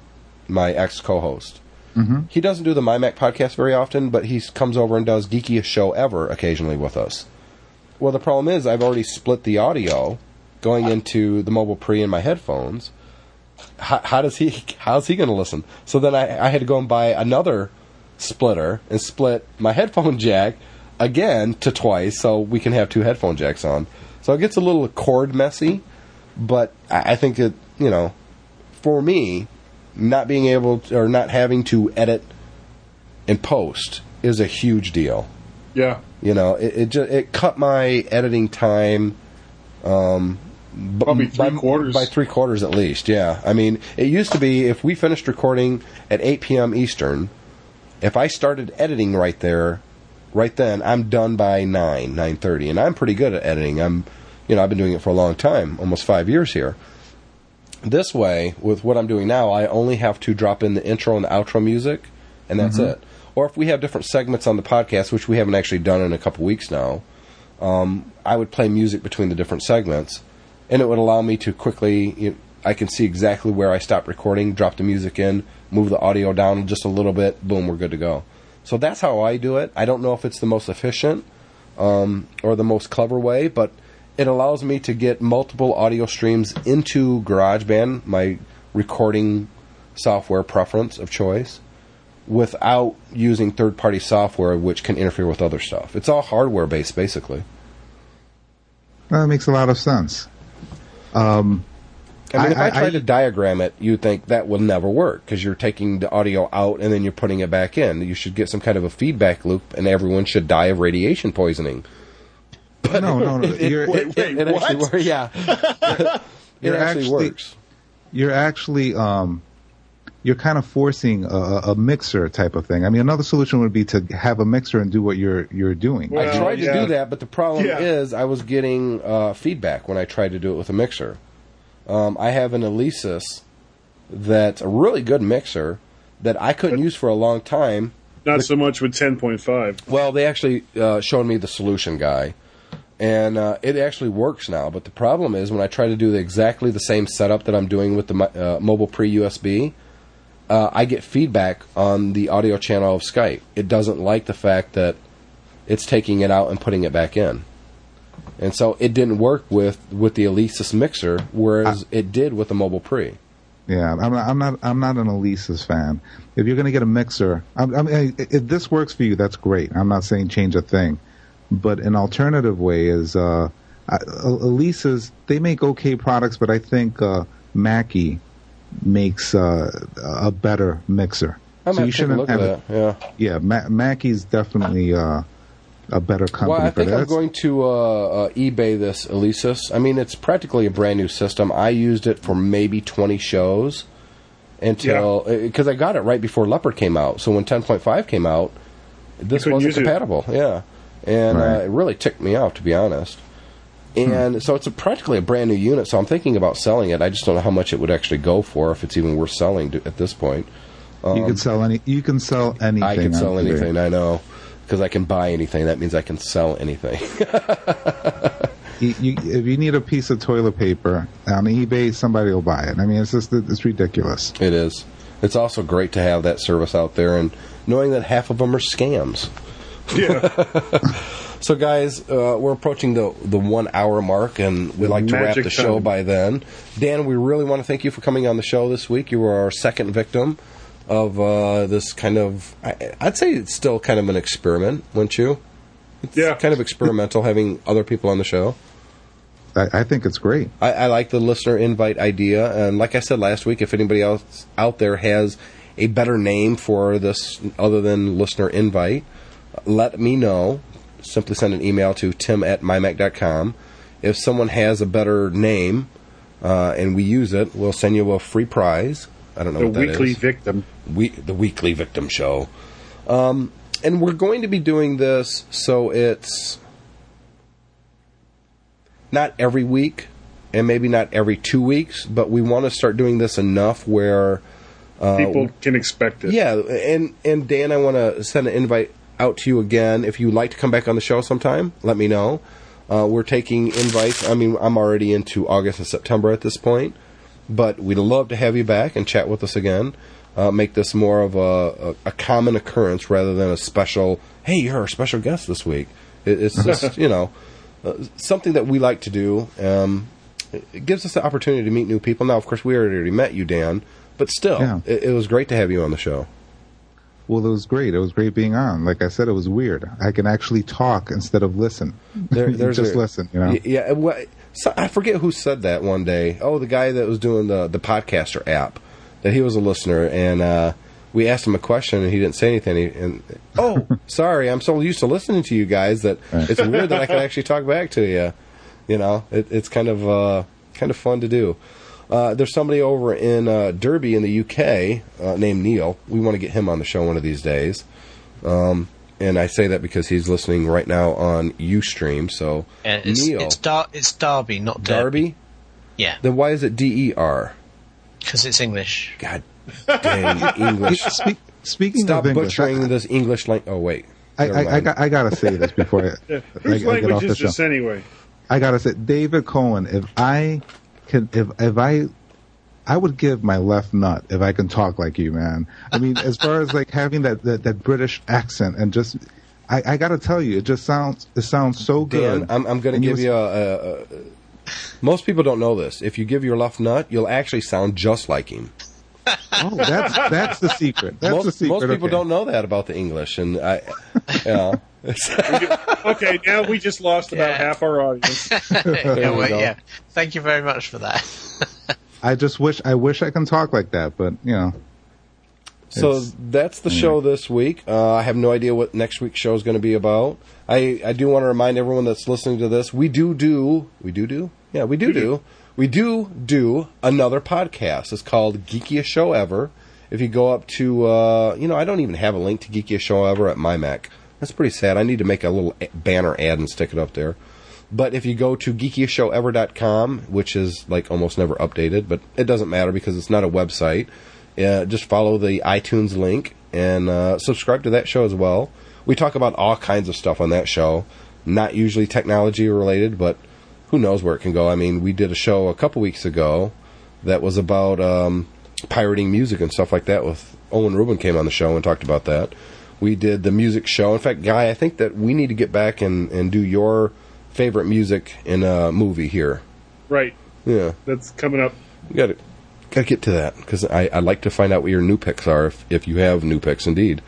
my ex co host. Mm-hmm. He doesn't do the MyMac podcast very often, but he comes over and does Geekiest Show Ever occasionally with us. Well, the problem is I've already split the audio going into the mobile pre in my headphones. How, how does he? How's he going to listen? So then I, I had to go and buy another splitter and split my headphone jack again to twice, so we can have two headphone jacks on. So it gets a little cord messy, but I, think it, you know, for me, not being able to, or not having to edit and post is a huge deal. Yeah. You know, it it, ju- it cut my editing time. Um, Probably three by, quarters. By three quarters at least. Yeah. I mean, it used to be if we finished recording at 8 p.m. Eastern, if I started editing right there, right then, I'm done by nine, nine thirty, and I'm pretty good at editing. I'm, you know, I've been doing it for a long time, almost five years here. This way, with what I'm doing now, I only have to drop in the intro and the outro music, and that's it. Or if we have different segments on the podcast, which we haven't actually done in a couple weeks now, um, I would play music between the different segments, and it would allow me to quickly. You I can see exactly where I stopped recording, drop the music in, move the audio down just a little bit, boom, we're good to go. So that's how I do it. I don't know if it's the most efficient um, or the most clever way, but it allows me to get multiple audio streams into GarageBand, my recording software preference of choice, without using third party software which can interfere with other stuff. It's all hardware based, basically. That makes a lot of sense. Um, I mean, if I, I- tried I- to diagram it, you'd think that will never work because you're taking the audio out and then you're putting it back in. You should get some kind of a feedback loop, and everyone should die of radiation poisoning. But no, no, no. It, You're, it, wait, it, it actually what? works. Yeah, it You're actually, actually- works. you're actually um, you're kind of forcing a, a mixer type of thing. I mean, another solution would be to have a mixer and do what you're you're doing. Well, I tried to do that, but the problem Yeah. is I was getting uh, feedback when I tried to do it with a mixer. Um, I have an Alesis that's a really good mixer that I couldn't use for a long time. Not so much with 10.5. Well, they actually uh, showed me the solution guy, and uh, it actually works now. But the problem is when I try to do the, exactly the same setup that I'm doing with the uh, mobile pre USB, uh, I get feedback on the audio channel of Skype. It doesn't like the fact that it's taking it out and putting it back in. And so it didn't work with, with the Alesis mixer, whereas it did with the mobile pre. Yeah, I'm not, I'm not, I'm not an Alesis fan. If you're going to get a mixer, I, I mean, if this works for you, that's great. I'm not saying change a thing, but an alternative way is uh, I- Alesis. They make okay products, but I think uh, Mackie makes uh, a better mixer. I so you shouldn't have at it. that. Yeah. Yeah, Ma- Mackie's definitely uh, a better company Well, I think. I'm going to uh, uh, eBay this Alesis. I mean, it's practically a brand new system. I used it for maybe 20 shows until because I got it right before Leopard came out. So when 10.5 came out, this wasn't use it. compatible. Yeah, and Right. uh, it really ticked me off to be honest. And so it's a, practically a brand new unit. So I'm thinking about selling it. I just don't know how much it would actually go for if it's even worth selling to, at this point. you can sell any. You can sell anything. um, I can sell anything. I know because I can buy anything. That means I can sell anything. You, you, if you need a piece of toilet paper on eBay, somebody will buy it. I mean, it's just it's ridiculous. It is. It's also great to have that service out there and knowing that half of them are scams. Yeah. So, guys, uh, we're approaching the the one hour mark, and we'd like to wrap magic the show by then. Dan, we really want to thank you for coming on the show this week. You were our second victim of uh, this kind of. I, I'd say it's still kind of an experiment, wouldn't you? yeah. Kind of experimental having other people on the show. I, I think it's great. I, I like the listener invite idea, and like I said last week, if anybody else out there has a better name for this other than listener invite, let me know. Simply send an email to tim at mymac.com. If someone has a better name uh, and we use it, we'll send you a free prize. I don't know The weekly is. victim. We, the weekly victim show. Um, and we're going to be doing this so it's not every week and maybe not every two weeks, but we want to start doing this enough where People can expect it. Uh, yeah, and and Dan, I want to send an invite out to you again. If you'd like to come back on the show sometime, let me know. Uh, we're taking invites. I mean, I'm already into August and September at this point, but we'd love to have you back and chat with us again. Uh, make this more of a, a, a common occurrence rather than a special. Hey, you're our special guest this week. It, it's just you know uh, something that we like to do. Um, it gives us the opportunity to meet new people. Now, of course, we already met you, Dan, but still, Yeah. it, it was great to have you on the show. Well, it was great. It was great being on. Like I said, it was weird. I can actually talk instead of listen. There, there's just a- listen, you know. Yeah, well, so, I forget who said that one day. Oh, the guy that was doing the the podcaster app. That he was a listener, and uh, we asked him a question, and he didn't say anything. He, and oh, sorry, I'm so used to listening to you guys that it's weird that I can actually talk back to you. You know, it, it's kind of uh, kind of fun to do. Uh, there's somebody over in uh, Derby in the UK uh, named Neil. We want to get him on the show one of these days. Um, and I say that because he's listening right now on UStream. So Yeah, it's, Neil it's, Dar- it's Derby, not Derby. Darby. Yeah, Then why is it D E R? because it's English. God dang English! Speak, speaking Stop of English, butchering I, this English language. Oh wait, I, Never I, I, got, I gotta say this before I, Yeah. I, Whose I get off language the is show. this anyway? I gotta say, David Cohen. If I can, if if I, I would give my left nut if I can talk like you, man. I mean, as far as like having that that, that British accent and just, I, I gotta tell you, it just sounds it sounds so Dan, good. I'm, I'm going to And give was- you a, a, a. Most people don't know this. If you give your left nut, you'll actually sound just like him. Oh, that's that's the secret. That's the most, secret. most people okay. don't know that about the English, and I, you know, Okay, now we just lost about Yeah. half our audience. yeah, we well, yeah. Thank you very much for that. I just wish I wish I can talk like that, but you know. So that's the show this week. Uh, I have no idea what next week's show is going to be about. I, I do want to remind everyone that's listening to this, we do do, we do do? Yeah, we do do. We do do another podcast. It's called Geekiest Show Ever. If you go up to, uh, you know, I don't even have a link to Geekiest Show Ever at my Mac. That's pretty sad. I need to make a little banner ad and stick it up there. But if you go to geekiestshowever.com, which is like almost never updated, but it doesn't matter because it's not a website, uh, just follow the iTunes link and uh, subscribe to that show as well. We talk about all kinds of stuff on that show, not usually technology related, but who knows where it can go. I mean, we did a show a couple weeks ago that was about um, pirating music and stuff like that with Owen Rubin came on the show and talked about that. We did the music show. In fact, Guy, I think that we need to get back and, and do your favorite music in a movie here. Right. Yeah, That's coming up. got to got to get to that because I I'd like to find out what your new picks are if if you have new picks indeed.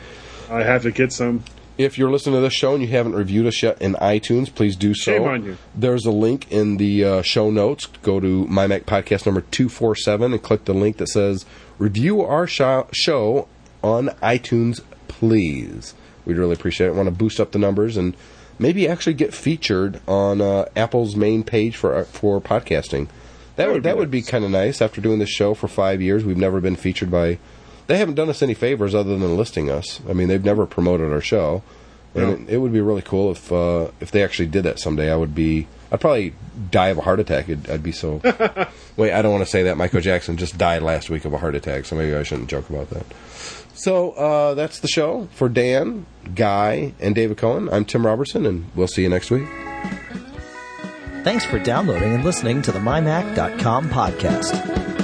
I have to get some. If you're listening to this show and you haven't reviewed us yet in iTunes, please do so. Shame on you. There's a link in the uh, show notes. Go to my Mac podcast number 247 and click the link that says review our sho- show on iTunes, please. We'd really appreciate it. want to boost up the numbers and maybe actually get featured on uh, Apple's main page for uh, for podcasting. That, would would be that would be kind of nice. After doing this show for five years, we've never been featured by. They haven't done us any favors other than listing us. I mean, they've never promoted our show, and No. it, it would be really cool if uh, if they actually did that someday. I would be. I'd probably die of a heart attack. I'd, I'd be so. Wait, I don't want to say that. Michael Jackson just died last week of a heart attack, so maybe I shouldn't joke about that. So uh, that's the show for Dan, Guy, and David Cohen. I'm Tim Robertson, and we'll see you next week. Thanks for downloading and listening to the MyMac.com podcast.